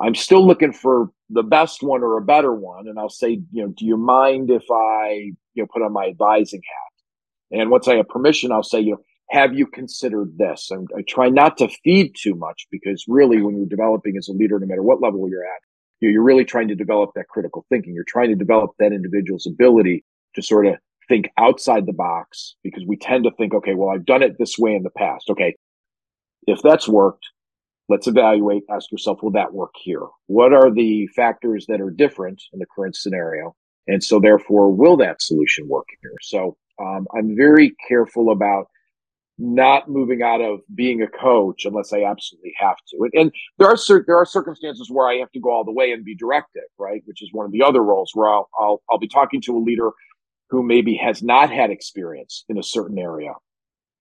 [SPEAKER 2] I'm still looking for the best one or a better one. And I'll say, you know, do you mind if I, you know, put on my advising hat? And once I have permission, I'll say, you know, have you considered this? And I try not to feed too much because really when you're developing as a leader, no matter what level you're at, you're really trying to develop that critical thinking. You're trying to develop that individual's ability to sort of think outside the box because we tend to think, okay, well, I've done it this way in the past. Okay. If that's worked, let's evaluate, ask yourself, will that work here? What are the factors that are different in the current scenario? And so therefore, will that solution work here? So um, I'm very careful about not moving out of being a coach unless I absolutely have to. And, and there are cir- there are circumstances where I have to go all the way and be directive, right? Which is one of the other roles where I'll, I'll, I'll be talking to a leader who maybe has not had experience in a certain area.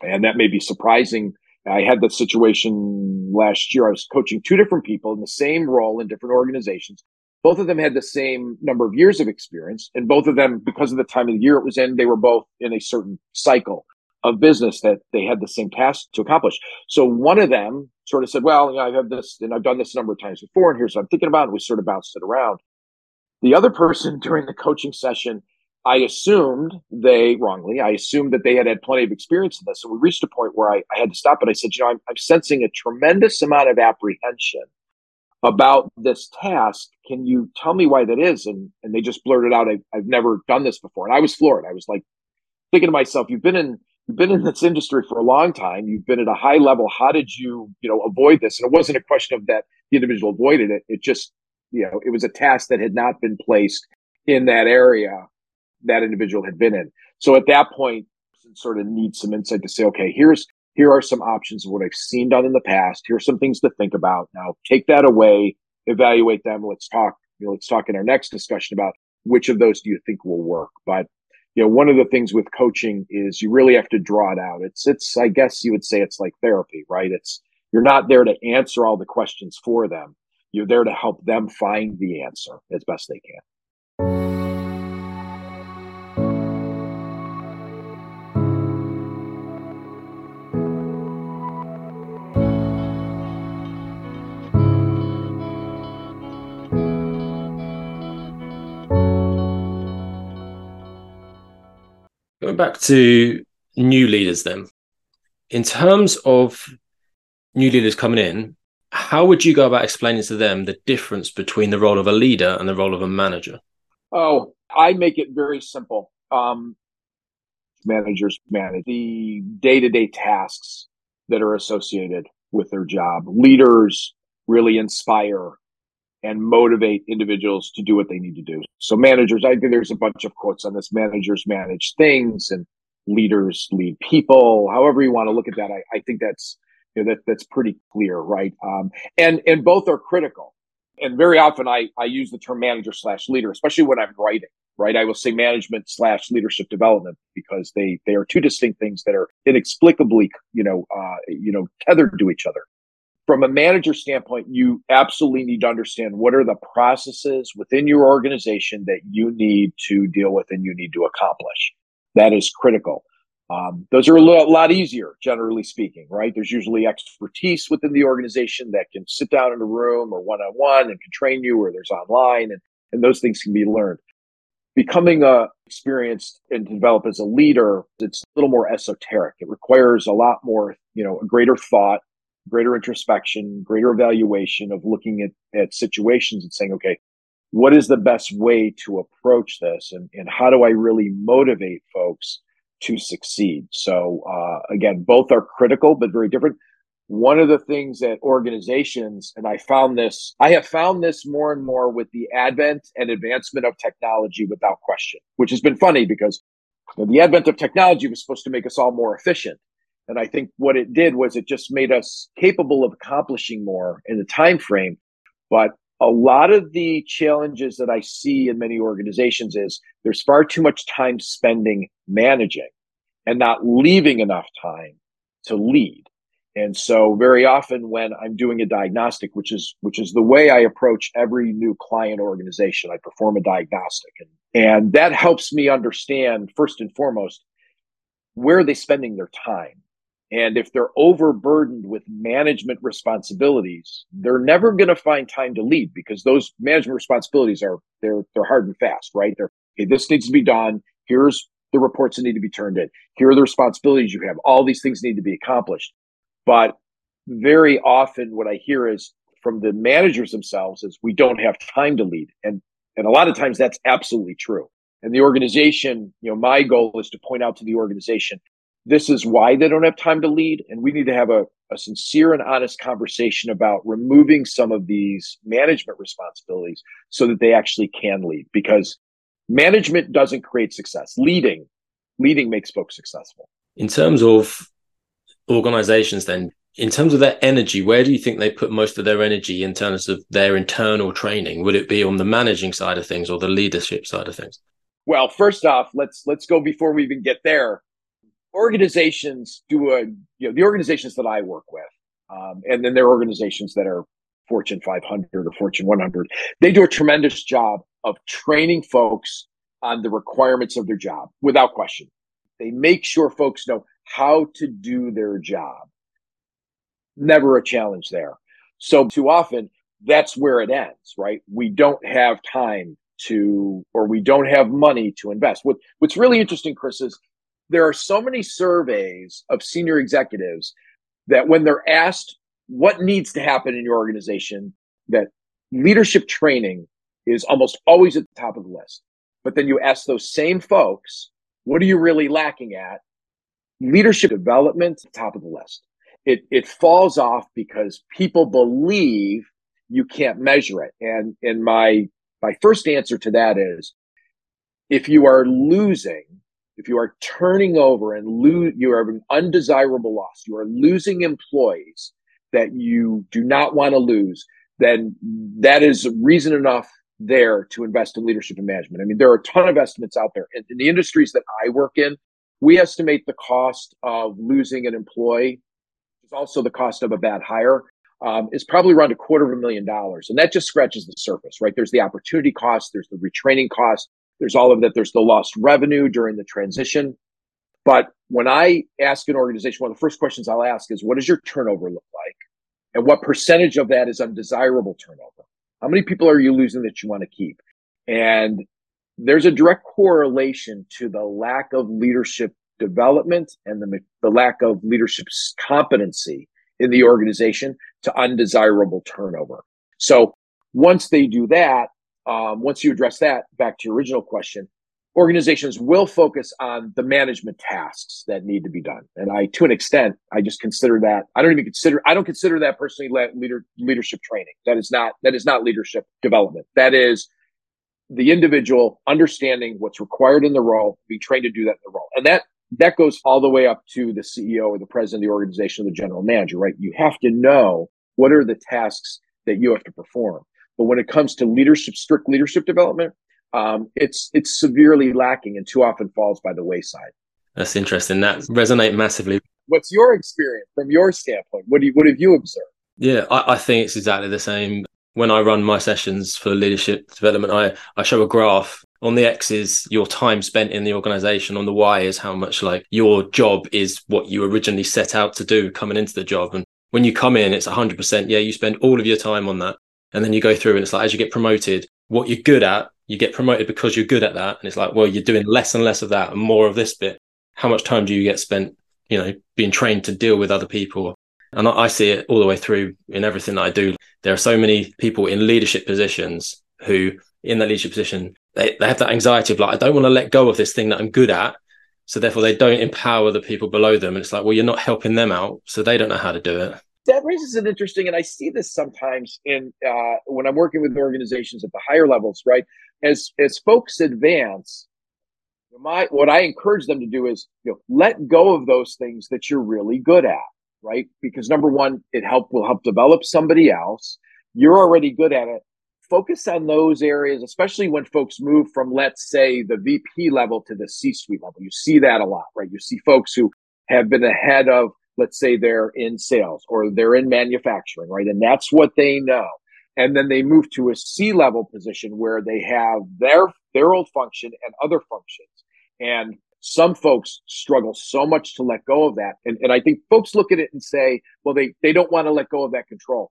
[SPEAKER 2] And that may be surprising I had that situation last year. I was coaching two different people in the same role in different organizations. Both of them had the same number of years of experience, and both of them, because of the time of the year it was in, they were both in a certain cycle of business that they had the same task to accomplish. So one of them sort of said, "Well, you know, I've had this, and I've done this a number of times before, and here's what I'm thinking about." And we sort of bounced it around. The other person during the coaching session I assumed they wrongly, I assumed that they had had plenty of experience in this. And we reached a point where I, I had to stop it. I said, you know, I'm, I'm sensing a tremendous amount of apprehension about this task. Can you tell me why that is? And and they just blurted out, I, I've never done this before. And I was floored. I was like thinking to myself, you've been in you've been in this industry for a long time. You've been at a high level. How did you, you know, avoid this? And it wasn't a question of that the individual avoided it. It just, you know, it was a task that had not been placed in that area that individual had been in. So at that point, sort of need some insight to say, okay, here's here are some options of what I've seen done in the past. Here's some things to think about. Now take that away, evaluate them. Let's talk, you know, let's talk in our next discussion about which of those do you think will work. But you know, one of the things with coaching is you really have to draw it out. It's it's I guess you would say it's like therapy, right? It's you're not there to answer all the questions for them. You're there to help them find the answer as best they can.
[SPEAKER 1] Back to new leaders, then, in terms of new leaders coming in, how would you go about explaining to them the difference between the role of a leader and the role of a manager?
[SPEAKER 2] Oh, I make it very simple. Um, managers manage the day to day tasks that are associated with their job. Leaders really inspire and motivate individuals to do what they need to do. So managers, I think there's a bunch of quotes on this. Managers manage things and leaders lead people. However you want to look at that, I, I think that's you know, that that's pretty clear, right? Um, and and both are critical. And very often I I use the term manager slash leader, especially when I'm writing. Right, I will say management slash leadership development because they they are two distinct things that are inexplicably you know uh, you know tethered to each other from a manager standpoint, you absolutely need to understand what are the processes within your organization that you need to deal with and you need to accomplish. That is critical. Um, those are a lot easier, generally speaking, right? There's usually expertise within the organization that can sit down in a room or one on one and can train you, or there's online, and, and those things can be learned. Becoming a experienced and develop as a leader, it's a little more esoteric. It requires a lot more, you know, a greater thought, greater introspection, greater evaluation of looking at, at situations and saying, okay, what is the best way to approach this? And, and how do I really motivate folks to succeed? So, uh, again, both are critical, but very different. One of the things that organizations, and I found this, I have found this more and more with the advent and advancement of technology without question, which has been funny because the advent of technology was supposed to make us all more efficient. And I think what it did was it just made us capable of accomplishing more in the time frame. But a lot of the challenges that I see in many organizations is there's far too much time spending managing and not leaving enough time to lead. And so very often when I'm doing a diagnostic, which is which is the way I approach every new client organization, I perform a diagnostic and, and that helps me understand first and foremost where are they spending their time and if they're overburdened with management responsibilities, they're never going to find time to lead because those management responsibilities are they're they're hard and fast, right? They're okay, this needs to be done. Here's the reports that need to be turned in. Here are the responsibilities you have. All these things need to be accomplished. But very often what I hear is from the managers themselves is we don't have time to lead. And and a lot of times that's absolutely true. And the organization, you know, my goal is to point out to the organization this is why they don't have time to lead. And we need to have a, a sincere and honest conversation about removing some of these management responsibilities so that they actually can lead because management doesn't create success. Leading, leading makes folks successful.
[SPEAKER 1] In terms of organizations, then, in terms of their energy, where do you think they put most of their energy in terms of their internal training? Would it be on the managing side of things or the leadership side of things?
[SPEAKER 2] Well, first off, let's let's go before we even get there organizations do a you know the organizations that I work with, um, and then there are organizations that are Fortune 500 or Fortune 100. They do a tremendous job of training folks on the requirements of their job without question. They make sure folks know how to do their job. Never a challenge there. So too often that's where it ends, right? We don't have time to, or we don't have money to invest. What, what's really interesting, Chris, is there are so many surveys of senior executives that when they're asked what needs to happen in your organization, that leadership training is almost always at the top of the list. But then you ask those same folks, what are you really lacking at? Leadership development, top of the list. It, it falls off because people believe you can't measure it. And, and my, my first answer to that is if you are losing, if you are turning over and lose, you are an undesirable loss, you are losing employees that you do not want to lose, then that is reason enough there to invest in leadership and management. I mean, there are a ton of estimates out there. In, in the industries that I work in, we estimate the cost of losing an employee, is also the cost of a bad hire, um, is probably around a quarter of a million dollars. And that just scratches the surface, right? There's the opportunity cost, there's the retraining cost, there's all of that, there's the lost revenue during the transition. But when I ask an organization, one of the first questions I'll ask is, what does your turnover look like? And what percentage of that is undesirable turnover? How many people are you losing that you want to keep? And there's a direct correlation to the lack of leadership development and the, the lack of leadership competency in the organization to undesirable turnover. So once they do that, um, once you address that, back to your original question, organizations will focus on the management tasks that need to be done. And I, to an extent, I just consider that. I don't even consider. I don't consider that personally leader leadership training. That is not. That is not leadership development. That is the individual understanding what's required in the role, be trained to do that in the role, and that that goes all the way up to the CEO or the president of the organization or the general manager. Right? You have to know what are the tasks that you have to perform. But when it comes to leadership, strict leadership development, um, it's it's severely lacking and too often falls by the wayside.
[SPEAKER 1] That's interesting. That resonate massively.
[SPEAKER 2] What's your experience from your standpoint? What do you, what have you observed?
[SPEAKER 1] Yeah, I, I think it's exactly the same. When I run my sessions for leadership development, I, I show a graph on the X is your time spent in the organization. On the Y is how much like your job is what you originally set out to do coming into the job. And when you come in, it's 100%. Yeah, you spend all of your time on that. And then you go through and it's like, as you get promoted, what you're good at you get promoted because you're good at that. And it's like, well, you're doing less and less of that and more of this bit. How much time do you get spent, you know, being trained to deal with other people? And I, see it all the way through in everything that I do. There are so many people in leadership positions who, in that leadership position, they, they have that anxiety of like, I don't want to let go of this thing that I'm good at. So therefore, they don't empower the people below them. And it's like, well, you're not helping them out. So they don't know how to do it
[SPEAKER 2] that raises an interesting, and I see this sometimes in uh, when I'm working with organizations at the higher levels, right? as as folks advance, my what I encourage them to do is you know let go of those things that you're really good at, right? Because number one, it help will help develop somebody else. You're already good at it. Focus on those areas, especially when folks move from, let's say, the VP level to the C-suite level. You see that a lot, right? You see folks who have been ahead of, let's say, they're in sales or they're in manufacturing, right? And that's what they know and then they move to a C level position where they have their their old function and other functions. And some folks struggle so much to let go of that. And, and I think folks look at it and say, well, they, they don't want to let go of that control.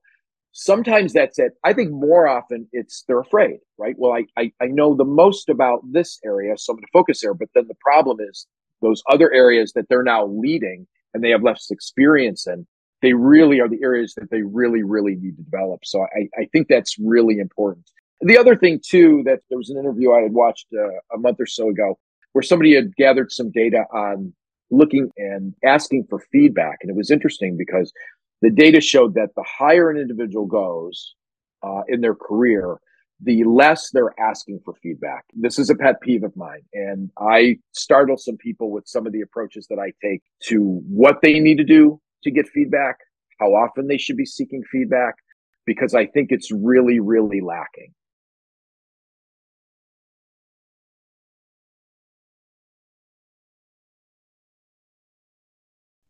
[SPEAKER 2] Sometimes that's it. I think more often it's they're afraid, right? Well, I, I, I know the most about this area, so I'm going to focus there. But then the problem is those other areas that they're now leading and they have less experience in they really are the areas that they really, really need to develop. So I, I think that's really important. The other thing too, that there was an interview I had watched uh, a month or so ago where somebody had gathered some data on looking and asking for feedback. And it was interesting because the data showed that the higher an individual goes uh, in their career, the less they're asking for feedback. This is a pet peeve of mine. And I startle some people with some of the approaches that I take to what they need to do to get feedback, how often they should be seeking feedback, because I think it's really, really lacking.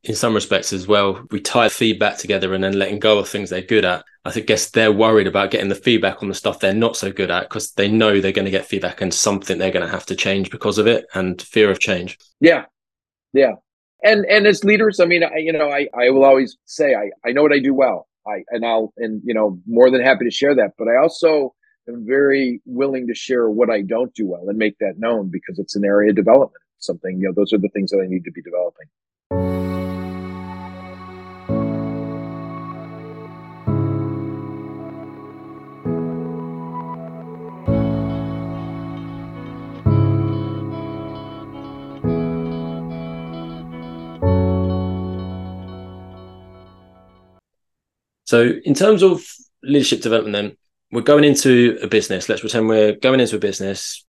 [SPEAKER 1] in some respects as well, we tie feedback together and then letting go of things they're good at. I guess they're worried about getting the feedback on the stuff they're not so good at because they know they're going to get feedback and something they're going to have to change because of it and fear of change.
[SPEAKER 2] Yeah. Yeah and and as leaders, I mean, I, you know, I I will always say I I know what I do well. I and I'll and you know more than happy to share that. But I also am very willing to share what I don't do well and make that known because it's an area of development. Something, you know, those are the things that I need to be developing.
[SPEAKER 1] So, in terms of leadership development, then we're going into a business. Let's pretend we're going into a business.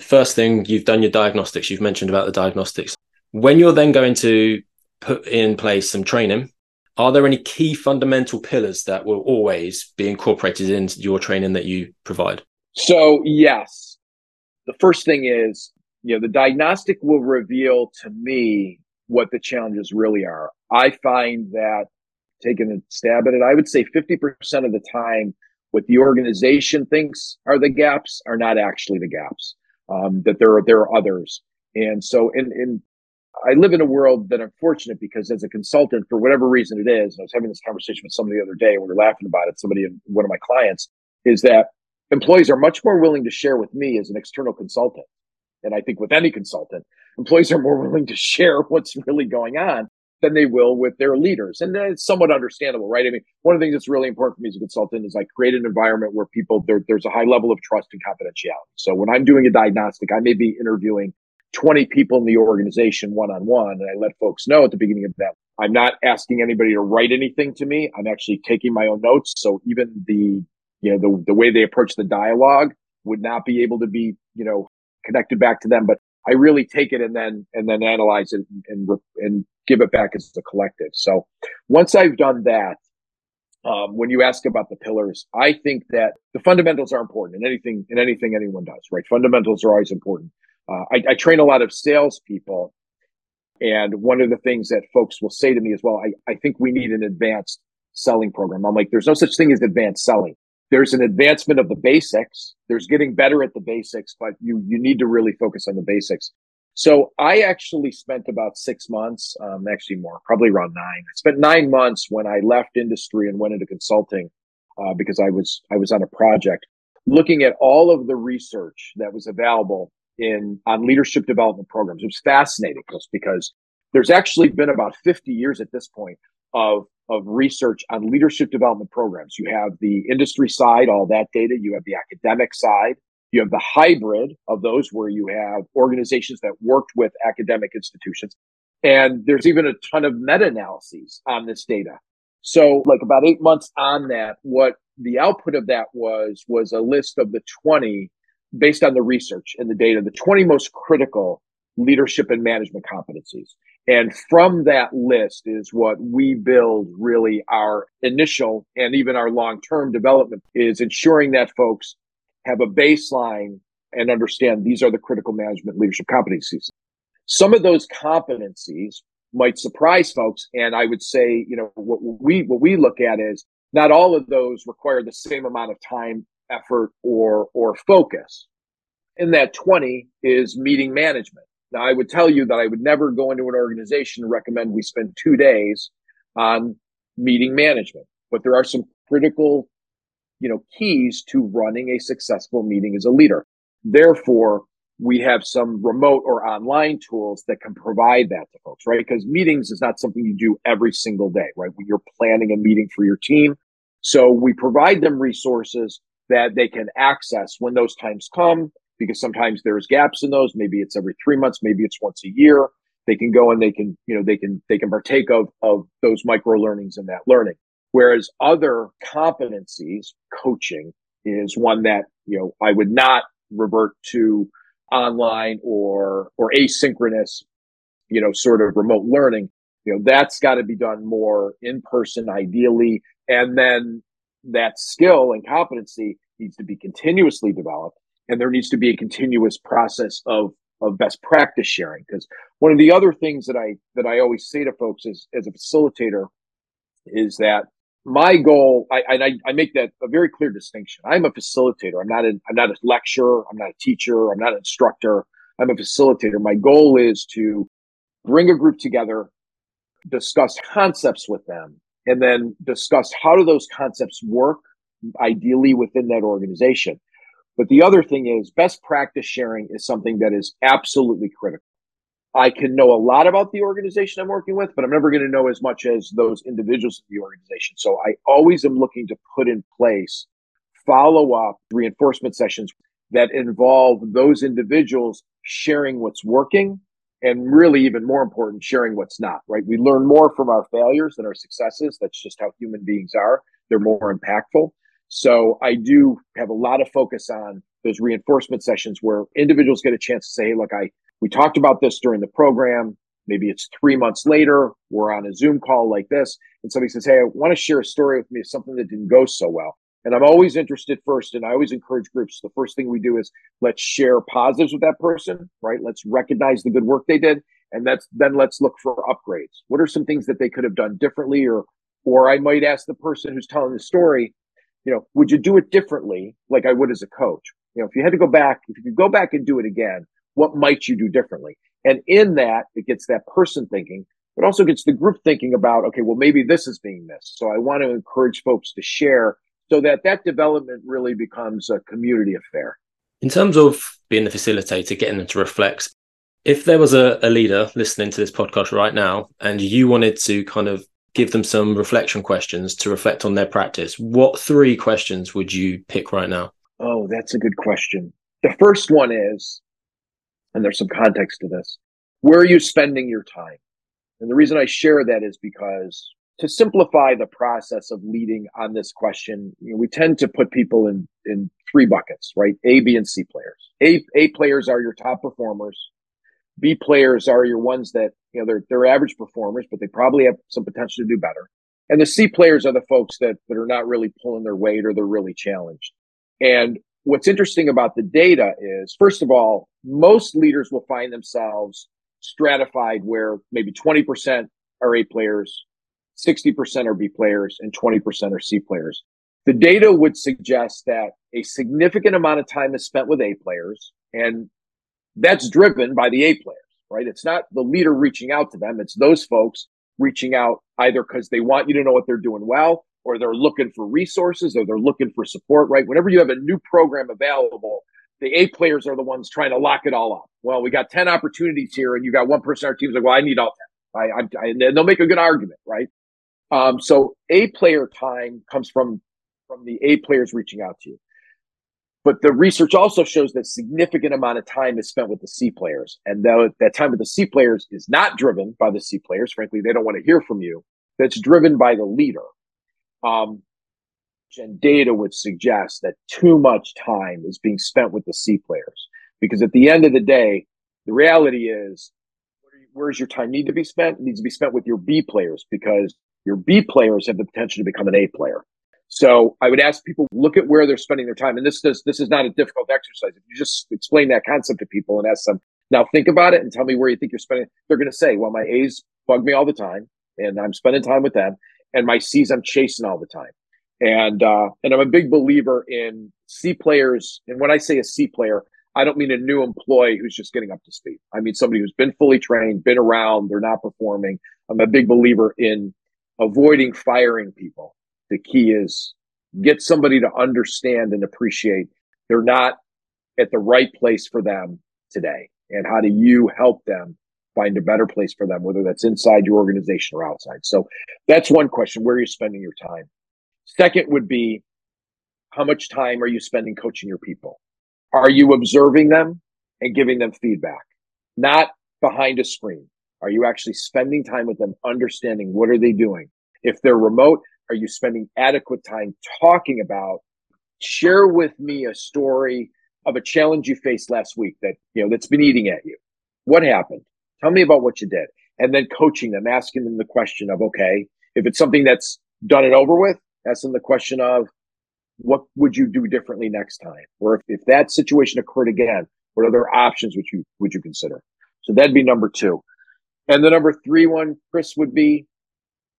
[SPEAKER 1] First thing, you've done your diagnostics. You've mentioned about the diagnostics. When you're then going to put in place some training, are there any key fundamental pillars that will always be incorporated into your training that you provide?
[SPEAKER 2] So, yes. The first thing is, you know, the diagnostic will reveal to me what the challenges really are. I find that taking a stab at it, I would say 50% of the time, what the organization thinks are the gaps are not actually the gaps. Um, that there are there are others, and so in in I live in a world that I'm fortunate because as a consultant, for whatever reason it is, I was having this conversation with somebody the other day. and We were laughing about it. Somebody, one of my clients, is that employees are much more willing to share with me as an external consultant. And I think with any consultant, employees are more willing to share what's really going on than they will with their leaders. And it's somewhat understandable, right? I mean, one of the things that's really important for me as a consultant is I create an environment where people, there, there's a high level of trust and confidentiality. So when I'm doing a diagnostic, I may be interviewing 20 people in the organization one on one. And I let folks know at the beginning of that, I'm not asking anybody to write anything to me. I'm actually taking my own notes. So even the, you know, the, the way they approach the dialogue would not be able to be, you know, connected back to them. But I really take it and then and then analyze it and and give it back as a collective. So once I've done that, um, when you ask about the pillars, I think that the fundamentals are important in anything in anything anyone does. Right, fundamentals are always important. Uh, I, I, train a lot of salespeople, and one of the things that folks will say to me as well, I, I think we need an advanced selling program. I'm like, there's no such thing as advanced selling there's an advancement of the basics. There's getting better at the basics, but you you need to really focus on the basics. So I actually spent about six months, um, actually more, probably around nine. I spent nine months when I left industry and went into consulting uh, because I was I was on a project looking at all of the research that was available in on leadership development programs. It was fascinating just because there's actually been about 50 years at this point of of research on leadership development programs. You have the industry side, all that data. You have the academic side. You have the hybrid of those where you have organizations that worked with academic institutions. And there's even a ton of meta analyses on this data. So like about eight months on that, what the output of that was, was a list of the 20 based on the research and the data, the 20 most critical leadership and management competencies. And from that list is what we build really our initial and even our long term development is ensuring that folks have a baseline and understand these are the critical management leadership competencies. Some of those competencies might surprise folks. And I would say, you know, what we, what we look at is not all of those require the same amount of time, effort, or, or focus. And that 20 is meeting management. Now, I would tell you that I would never go into an organization and recommend we spend two days on meeting management, but there are some critical, you know, keys to running a successful meeting as a leader. Therefore, we have some remote or online tools that can provide that to folks, right? Because meetings is not something you do every single day, right? When you're planning a meeting for your team. So we provide them resources that they can access when those times come because sometimes there's gaps in those. Maybe it's every three months, maybe it's once a year. They can go and they can, you know, they can they can partake of of those micro learnings and that learning. Whereas other competencies, coaching is one that, you know, I would not revert to online or or asynchronous, you know, sort of remote learning. You know, that's got to be done more in person, ideally. And then that skill and competency needs to be continuously developed and there needs to be a continuous process of of best practice sharing because one of the other things that i that i always say to folks is as a facilitator is that my goal I, I i make that a very clear distinction. I'm a facilitator. I'm not a i'm not a lecturer. I'm not a teacher. I'm not an instructor. I'm a facilitator. My goal is to bring a group together discuss concepts with them and then discuss how do those concepts work ideally within that organization. But the other thing is best practice sharing is something that is absolutely critical. I can know a lot about the organization I'm working with, but I'm never going to know as much as those individuals in the organization. So I always am looking to put in place follow up reinforcement sessions that involve those individuals sharing what's working and really even more important sharing what's not right? We learn more from our failures than our successes. That's just how human beings are. They're more impactful. So i do have a lot of focus on those reinforcement sessions where individuals get a chance to say hey look i we talked about this during the program maybe it's three months later we're on a zoom call like this and somebody says hey i want to share a story with me something that didn't go so well and I'm always interested first, and I always encourage groups. The first thing we do is let's share positives with that person, right? Let's recognize the good work they did, and that's then let's look for upgrades. What are some things that they could have done differently, or or I might ask the person who's telling the story, you know, would you do it differently, like I would as a coach? You know, if you had to go back, if you could go back and do it again, what might you do differently? And in that, it gets that person thinking, but also gets the group thinking about, okay, well, maybe this is being missed. So I want to encourage folks to share so that that development really becomes a community affair.
[SPEAKER 1] In terms of being the facilitator, getting them to reflect, if there was a, a leader listening to this podcast right now and you wanted to kind of give them some reflection questions to reflect on their practice, what three questions would you pick right now?
[SPEAKER 2] Oh, that's a good question. The first one is, and there's some context to this, where are you spending your time? And the reason I share that is because to simplify the process of leading on this question, you know, we tend to put people in in three buckets, right? A, B, and C players. A A players are your top performers. B players are your ones that you know they're they're average performers, but they probably have some potential to do better. And the C players are the folks that that are not really pulling their weight or they're really challenged. And what's interesting about the data is, first of all, most leaders will find themselves stratified where maybe 20% are A players, 60% are B players and 20% are C players. The data would suggest that a significant amount of time is spent with A players, and that's driven by the A players, right? It's not the leader reaching out to them, it's those folks reaching out either because they want you to know what they're doing well, or they're looking for resources, or they're looking for support, right? Whenever you have a new program available, the A players are the ones trying to lock it all up. Well, we got 10 opportunities here, and you got one person on our team's like, well, I need all 10. I, I, I, they'll make a good argument, right? Um, so A player time comes from from the A players reaching out to you. But the research also shows that significant amount of time is spent with the C players. And that, that time with the C players is not driven by the C players. Frankly, they don't want to hear from you. That's driven by the leader. Um, and data would suggest that too much time is being spent with the C players. Because at the end of the day, the reality is, where's your time need to be spent? It needs to be spent with your B players because your B players have the potential to become an A player. So I would ask people look at where they're spending their time. And this does this is not a difficult exercise. If you just explain that concept to people and ask them, now think about it and tell me where you think you're spending, they're gonna say, Well, my A's bug me all the time, and I'm spending time with them, and my C's I'm chasing all the time. And uh, and I'm a big believer in C players. And when I say a C player, I don't mean a new employee who's just getting up to speed. I mean somebody who's been fully trained, been around, they're not performing. I'm a big believer in avoiding firing people. The key is get somebody to understand and appreciate they're not at the right place for them today. And how do you help them find a better place for them, whether that's inside your organization or outside? So that's one question. Where are you spending your time? Second would be how much time are you spending coaching your people? Are you observing them and giving them feedback? Not behind a screen. Are you actually spending time with them, understanding what are they doing? If they're remote, are you spending adequate time talking about? Share with me a story of a challenge you faced last week that you know that's been eating at you. What happened? Tell me about what you did, and then coaching them, asking them the question of, okay, if it's something that's done and over with, ask them the question of, what would you do differently next time? Or if, if that situation occurred again, what other options would you would you consider? So that'd be number two. And the number three one, Chris, would be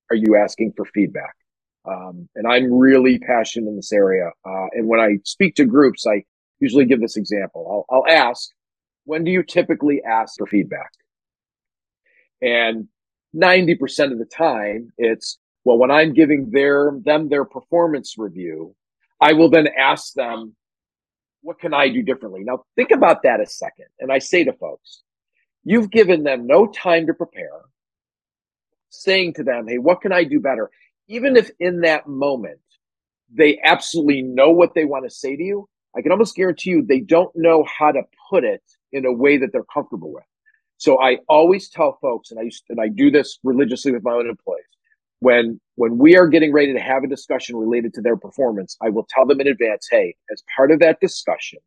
[SPEAKER 2] are you asking for feedback? Um, and I'm really passionate in this area. Uh, and when I speak to groups, I usually give this example. I'll, I'll ask, when do you typically ask for feedback? And 90% of the time, it's, well, when I'm giving their, them their performance review, I will then ask them, what can I do differently? Now, think about that a second. And I say to folks, you've given them no time to prepare, saying to them, hey, what can I do better? Even if in that moment they absolutely know what they want to say to you, I can almost guarantee you they don't know how to put it in a way that they're comfortable with. So I always tell folks, and I used, and I do this religiously with my own employees, when when we are getting ready to have a discussion related to their performance, I will tell them in advance, hey, as part of that discussion,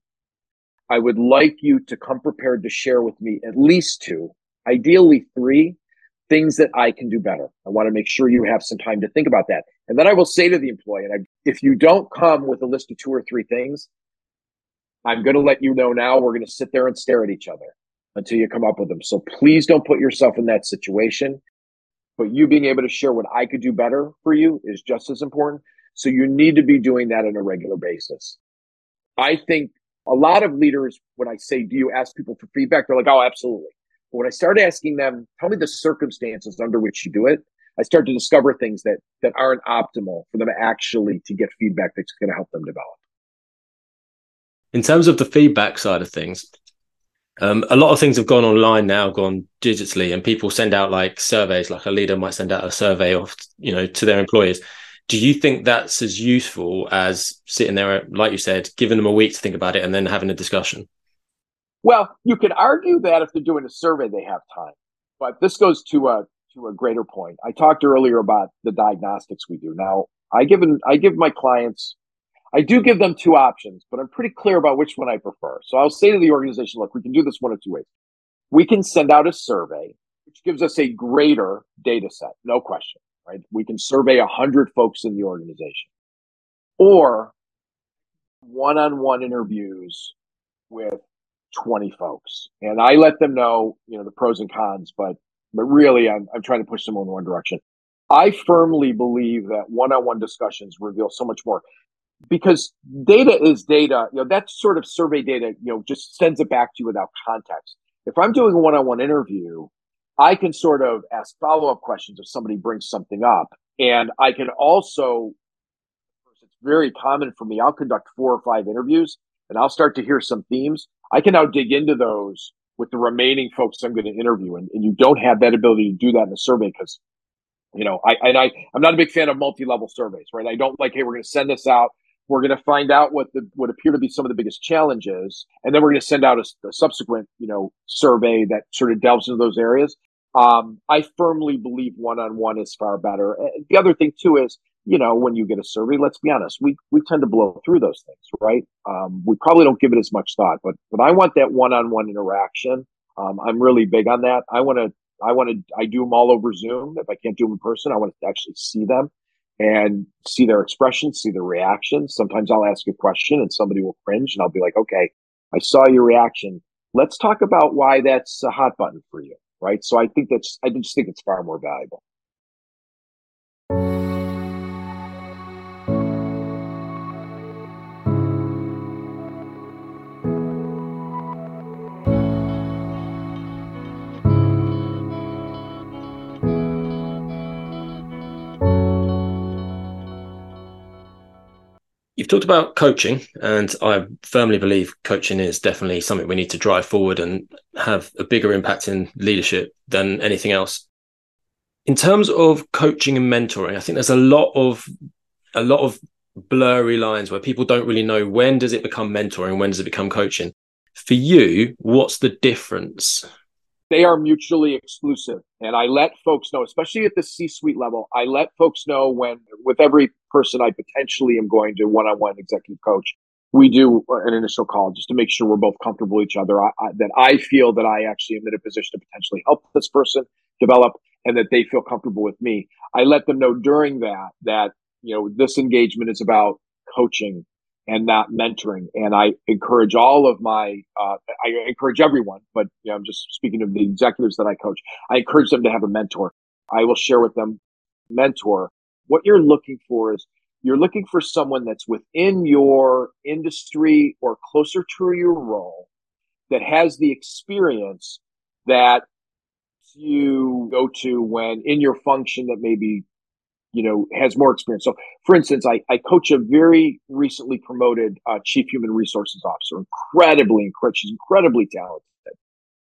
[SPEAKER 2] I would like you to come prepared to share with me at least two, ideally three things that I can do better. I want to make sure you have some time to think about that. And then I will say to the employee, and I, if you don't come with a list of two or three things, I'm going to let you know now we're going to sit there and stare at each other until you come up with them. So please don't put yourself in that situation. But you being able to share what I could do better for you is just as important. So you need to be doing that on a regular basis. I think a lot of leaders, when I say, do you ask people for feedback? They're like, oh, absolutely. But when I start asking them, tell me the circumstances under which you do it, I start to discover things that that aren't optimal for them actually to get feedback that's going to help them develop.
[SPEAKER 1] In terms of the feedback side of things, um, a lot of things have gone online now, gone digitally, and people send out like surveys. Like a leader might send out a survey of, you know, to their employees. Do you think that's as useful as sitting there, like you said, giving them a week to think about it and then having a discussion?
[SPEAKER 2] Well, you could argue that if they're doing a survey, they have time. But this goes to a to a greater point. I talked earlier about the diagnostics we do. Now, I give I give my clients I do give them two options, but I'm pretty clear about which one I prefer. So I'll say to the organization, look, we can do this one of two ways. We can send out a survey, which gives us a greater data set, no question, right? We can survey 100 folks in the organization. Or one on one interviews with 20 folks. And I let them know, you know, the pros and cons, but but really I'm I'm trying to push them in one direction. I firmly believe that one-on-one discussions reveal so much more because data is data. You know, that sort of survey data, you know, just sends it back to you without context. If I'm doing a one-on-one interview, I can sort of ask follow-up questions if somebody brings something up. And I can also, it's very common for me, I'll conduct four or five interviews and I'll start to hear some themes. I can now dig into those with the remaining folks I'm going to interview. And, and you don't have that ability to do that in a survey because, you know, I, and I, I'm not a big fan of multi-level surveys, right? I don't like, hey, we're going to send this out. We're going to find out what the what appear to be some of the biggest challenges, and then we're going to send out a, a subsequent, you know, survey that sort of delves into those areas. Um, I firmly believe one-on-one is far better. The other thing too is, you know, when you get a survey, let's be honest, we we tend to blow through those things, right? Um, we probably don't give it as much thought, but but I want that one-on-one interaction. Um, I'm really big on that. I want to I want to I do them all over Zoom. If I can't do them in person, I want to actually see them and see their expressions, see their reactions. Sometimes I'll ask a question and somebody will cringe and I'll be like, okay, I saw your reaction. Let's talk about why that's a hot button for you. Right. So I think that's, I just think it's far more valuable.
[SPEAKER 1] You've talked about coaching, and I firmly believe coaching is definitely something we need to drive forward and have a bigger impact in leadership than anything else. In terms of coaching and mentoring, I think there's a lot of a lot of blurry lines where people don't really know when does it become mentoring, when does it become coaching. For you, what's the difference?
[SPEAKER 2] They are mutually exclusive. And I let folks know, especially at the C suite level, I let folks know when, with every person I potentially am going to one on one executive coach, we do an initial call just to make sure we're both comfortable with each other. I, I, that I feel that I actually am in a position to potentially help this person develop and that they feel comfortable with me. I let them know during that that, you know, this engagement is about coaching and not mentoring. And I encourage all of my, uh, I encourage everyone, but you know, I'm just speaking of the executives that I coach. I encourage them to have a mentor. I will share with them mentor. What you're looking for is you're looking for someone that's within your industry or closer to your role that has the experience that you go to when in your function that maybe you know, has more experience. So, for instance, I, I coach a very recently promoted uh, chief human resources officer, incredibly. She's incredibly talented,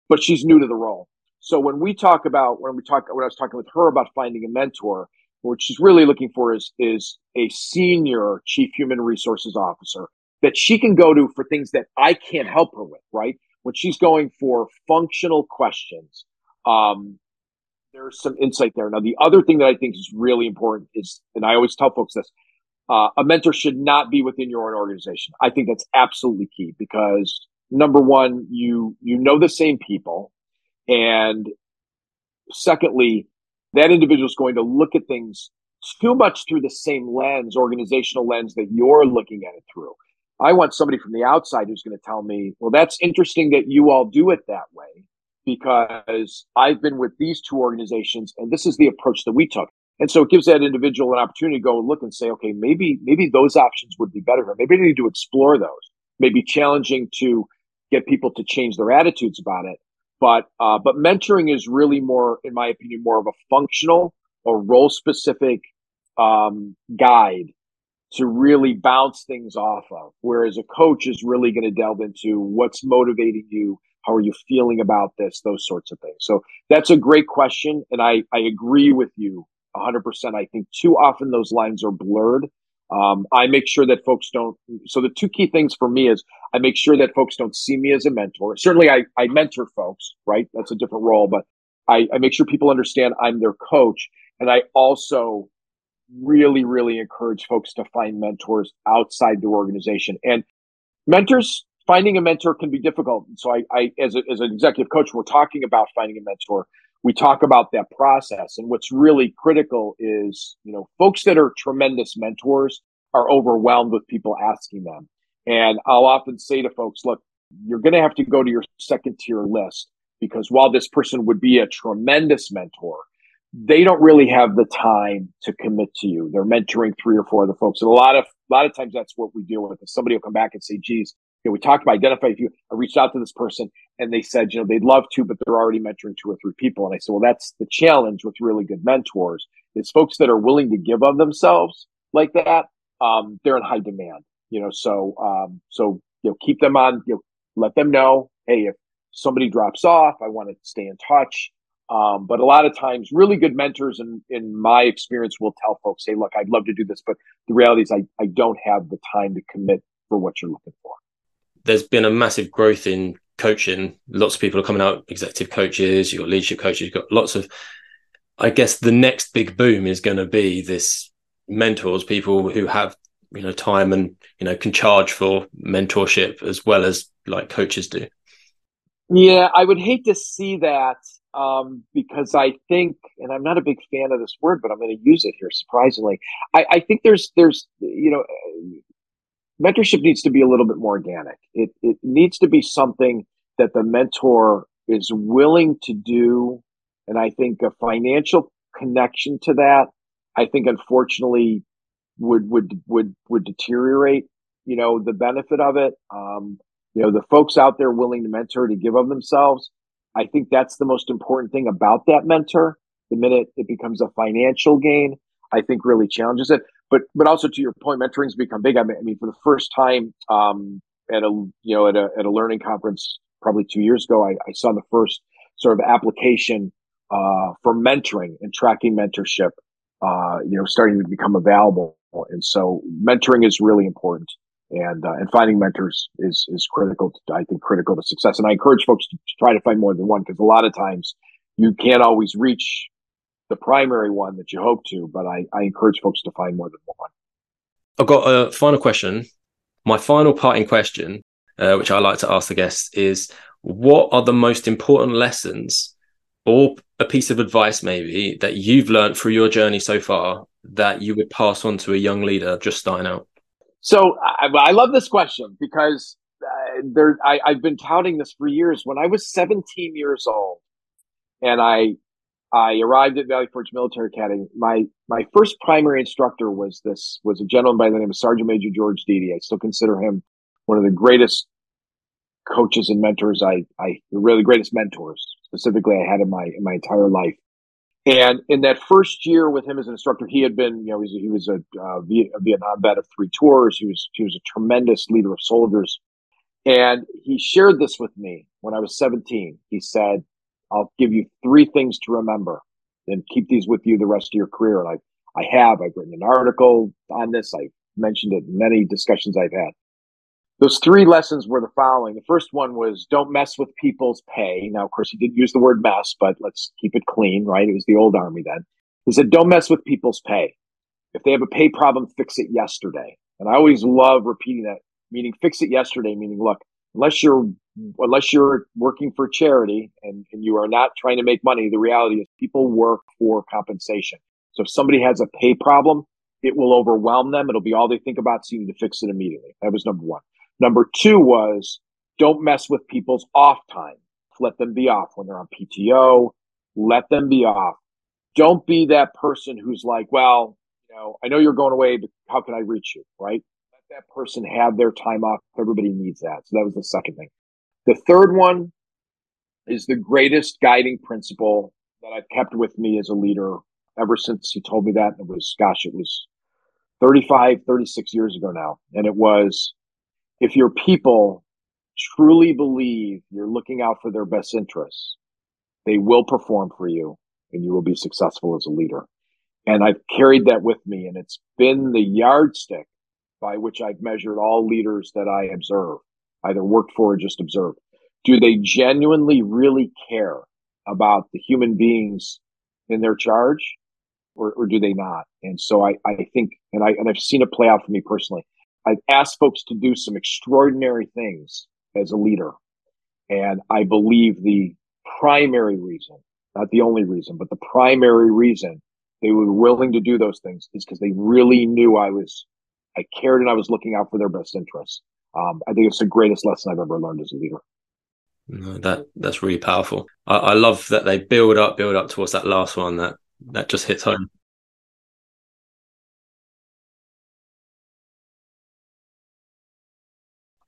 [SPEAKER 2] but she's new to the role. So when we talk about when we talk when I was talking with her about finding a mentor, what she's really looking for is is a senior chief human resources officer that she can go to for things that I can't help her with. Right when she's going for functional questions, um, there's some insight there. Now, the other thing that I think is really important is, and I always tell folks this, uh, a mentor should not be within your own organization. I think that's absolutely key because number one, you you know the same people, and secondly, that individual is going to look at things too much through the same lens, organizational lens that you're looking at it through. I want somebody from the outside who's going to tell me, well, that's interesting that you all do it that way because I've been with these two organizations and this is the approach that we took. And so it gives that individual an opportunity to go look and say, okay, maybe, maybe those options would be better. Maybe I need to explore those. Maybe challenging to get people to change their attitudes about it. But, uh, but mentoring is really more, in my opinion, more of a functional or role specific, um, guide to really bounce things off of. Whereas a coach is really going to delve into what's motivating you, how are you feeling about this, those sorts of things. So that's a great question. And I, I agree with you 100%. I think too often those lines are blurred. Um, I make sure that folks don't. So the two key things for me is I make sure that folks don't see me as a mentor. Certainly, I, I mentor folks, right? That's a different role, but I, I make sure people understand I'm their coach. And I also really, really encourage folks to find mentors outside their organization. And mentors, finding a mentor can be difficult. So I, I as, a, as an executive coach, we're talking about finding a mentor. We talk about that process. And what's really critical is, you know, folks that are tremendous mentors are overwhelmed with people asking them. And I'll often say to folks, look, you're going to have to go to your second tier list because while this person would be a tremendous mentor, they don't really have the time to commit to you. They're mentoring three or four other folks. And a lot of a lot of times that's what we deal with. Somebody will come back and say, geez, you know, we talked about identify if you. I reached out to this person and they said, you know, they'd love to, but they're already mentoring two or three people. And I said, well, that's the challenge with really good mentors is folks that are willing to give of themselves like that. Um, they're in high demand, you know, so, um, so, you know, keep them on, you know, let them know, Hey, if somebody drops off, I want to stay in touch. Um, but a lot of times, really good mentors, in, in my experience, will tell folks, "Hey, look, I'd love to do this, but the reality is, I, I don't have the time to commit for what you're looking for."
[SPEAKER 1] There's been a massive growth in coaching. Lots of people are coming out, executive coaches, you've got leadership coaches. You've got lots of. I guess the next big boom is going to be this mentors, people who have you know time and you know can charge for mentorship as well as like coaches do.
[SPEAKER 2] Yeah, I would hate to see that um, because I think, and I'm not a big fan of this word, but I'm going to use it here. Surprisingly, I, I think there's there's you know, mentorship needs to be a little bit more organic. It it needs to be something that the mentor is willing to do, and I think a financial connection to that, I think unfortunately would would would would deteriorate. You know, the benefit of it. Um, you know, the folks out there willing to mentor to give of themselves I think that's the most important thing about that mentor. The minute it becomes a financial gain, I think really challenges it. But but also to your point, mentoring's become big. I mean, I mean for the first time um, at a you know at a at a learning conference probably two years ago, I, I saw the first sort of application uh, for mentoring and tracking mentorship. Uh, you know, starting to become available, and so mentoring is really important and uh, and finding mentors is is critical. To, I think critical to success. And I encourage folks to, to try to find more than one because a lot of times you can't always reach the primary one that you hope to. But I, I encourage folks to find more than one.
[SPEAKER 1] I've got a final question. My final parting question, uh, which I like to ask the guests, is what are the most important lessons or a piece of advice maybe that you've learned through your journey so far that you would pass on to a young leader just starting out?
[SPEAKER 2] So I, I love this question because uh, there I, I've been touting this for years. When I was 17 years old, and I I arrived at Valley Forge Military Academy. My my first primary instructor was this was a gentleman by the name of Sergeant Major George Deedy. I still consider him one of the greatest coaches and mentors I I really greatest mentors specifically I had in my in my entire life. And in that first year with him as an instructor, he had been, you know, he was, a, uh, Vietnam vet of three tours. He was he was a tremendous leader of soldiers, and he shared this with me when I was 17. He said, "I'll give you three things to remember, and keep these with you the rest of your career." And I I have I've written an article on this. I've mentioned it in many discussions I've had. Those three lessons were the following. The first one was don't mess with people's pay. Now, of course, he didn't use the word mess, but let's keep it clean, right? It was the old army then. He said, don't mess with people's pay. If they have a pay problem, fix it yesterday. And I always love repeating that, meaning fix it yesterday, meaning look, unless you're unless you're working for charity and, and you are not trying to make money, the reality is people work for compensation. So if somebody has a pay problem, it will overwhelm them. It'll be all they think about, so you need to fix it immediately. That was number one. Number two was don't mess with people's off time. Let them be off when they're on PTO. Let them be off. Don't be that person who's like, well, you know, I know you're going away, but how can I reach you? Right? Let that person have their time off. Everybody needs that. So that was the second thing. The third one is the greatest guiding principle that I've kept with me as a leader ever since he told me that. It was, gosh, it was 35, 36 years ago now. And it was if your people truly believe you're looking out for their best interests, they will perform for you and you will be successful as a leader. And I've carried that with me, and it's been the yardstick by which I've measured all leaders that I observe, either worked for or just observed. Do they genuinely really care about the human beings in their charge, or, or do they not? And so I, I think, and I and I've seen it play out for me personally. I've asked folks to do some extraordinary things as a leader. And I believe the primary reason, not the only reason, but the primary reason they were willing to do those things is because they really knew I was, I cared and I was looking out for their best interests. Um, I think it's the greatest lesson I've ever learned as a leader.
[SPEAKER 1] No, that that's really powerful. I, I love that they build up, build up towards that last one that that just hits home.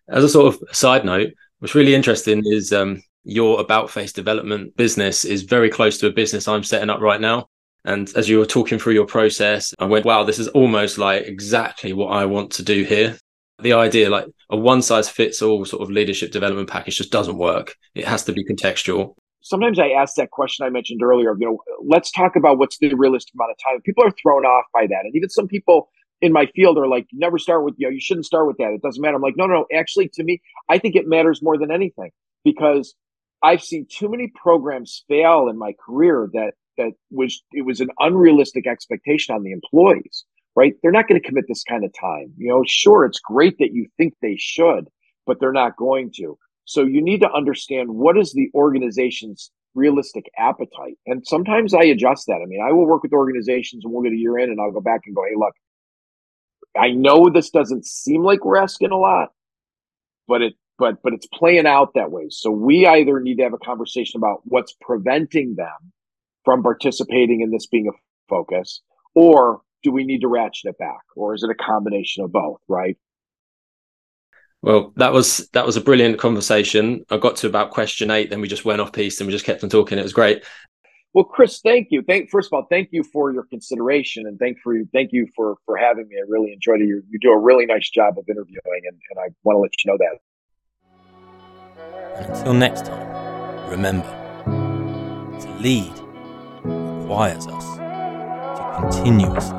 [SPEAKER 1] As a sort of side note, what's really interesting is um, your About-Face Development business is very close to a business I'm setting up right now. And as you were talking through your process, I went, wow, this is almost like exactly what I want to do here. The idea, like a one size fits all sort of leadership development package, just doesn't work. It has to be contextual.
[SPEAKER 2] Sometimes I ask that question I mentioned earlier, you know, let's talk about what's the realistic amount of time. People are thrown off by that. And even some people in my field are like, never start with, you know, you shouldn't start with that. It doesn't matter. I'm like, no, no, no. Actually, to me, I think it matters more than anything because I've seen too many programs fail in my career that, that was, it was an unrealistic expectation on the employees, right? They're not going to commit this kind of time. You know, sure, it's great that you think they should, but they're not going to. So you need to understand what is the organization's realistic appetite. And sometimes I adjust that. I mean, I will work with organizations and we'll get a year in and I'll go back and go, Hey, look, I know this doesn't seem like we're asking a lot, but it but but it's playing out that way. So we either need to have a conversation about what's preventing them from participating in this being a focus, or do we need to ratchet it back, or is it a combination of both? Right.
[SPEAKER 1] Well, that was that was a brilliant conversation. I got to about question eight, then we just went off piece and we just kept on talking. It was great.
[SPEAKER 2] Well, Chris, thank you. Thank first of all, thank you for your consideration and thank for thank you for for having me. I really enjoyed it. You, you do a really nice job of interviewing, and, and I want to let you know
[SPEAKER 1] that. And until next time, remember to lead requires us to continuously.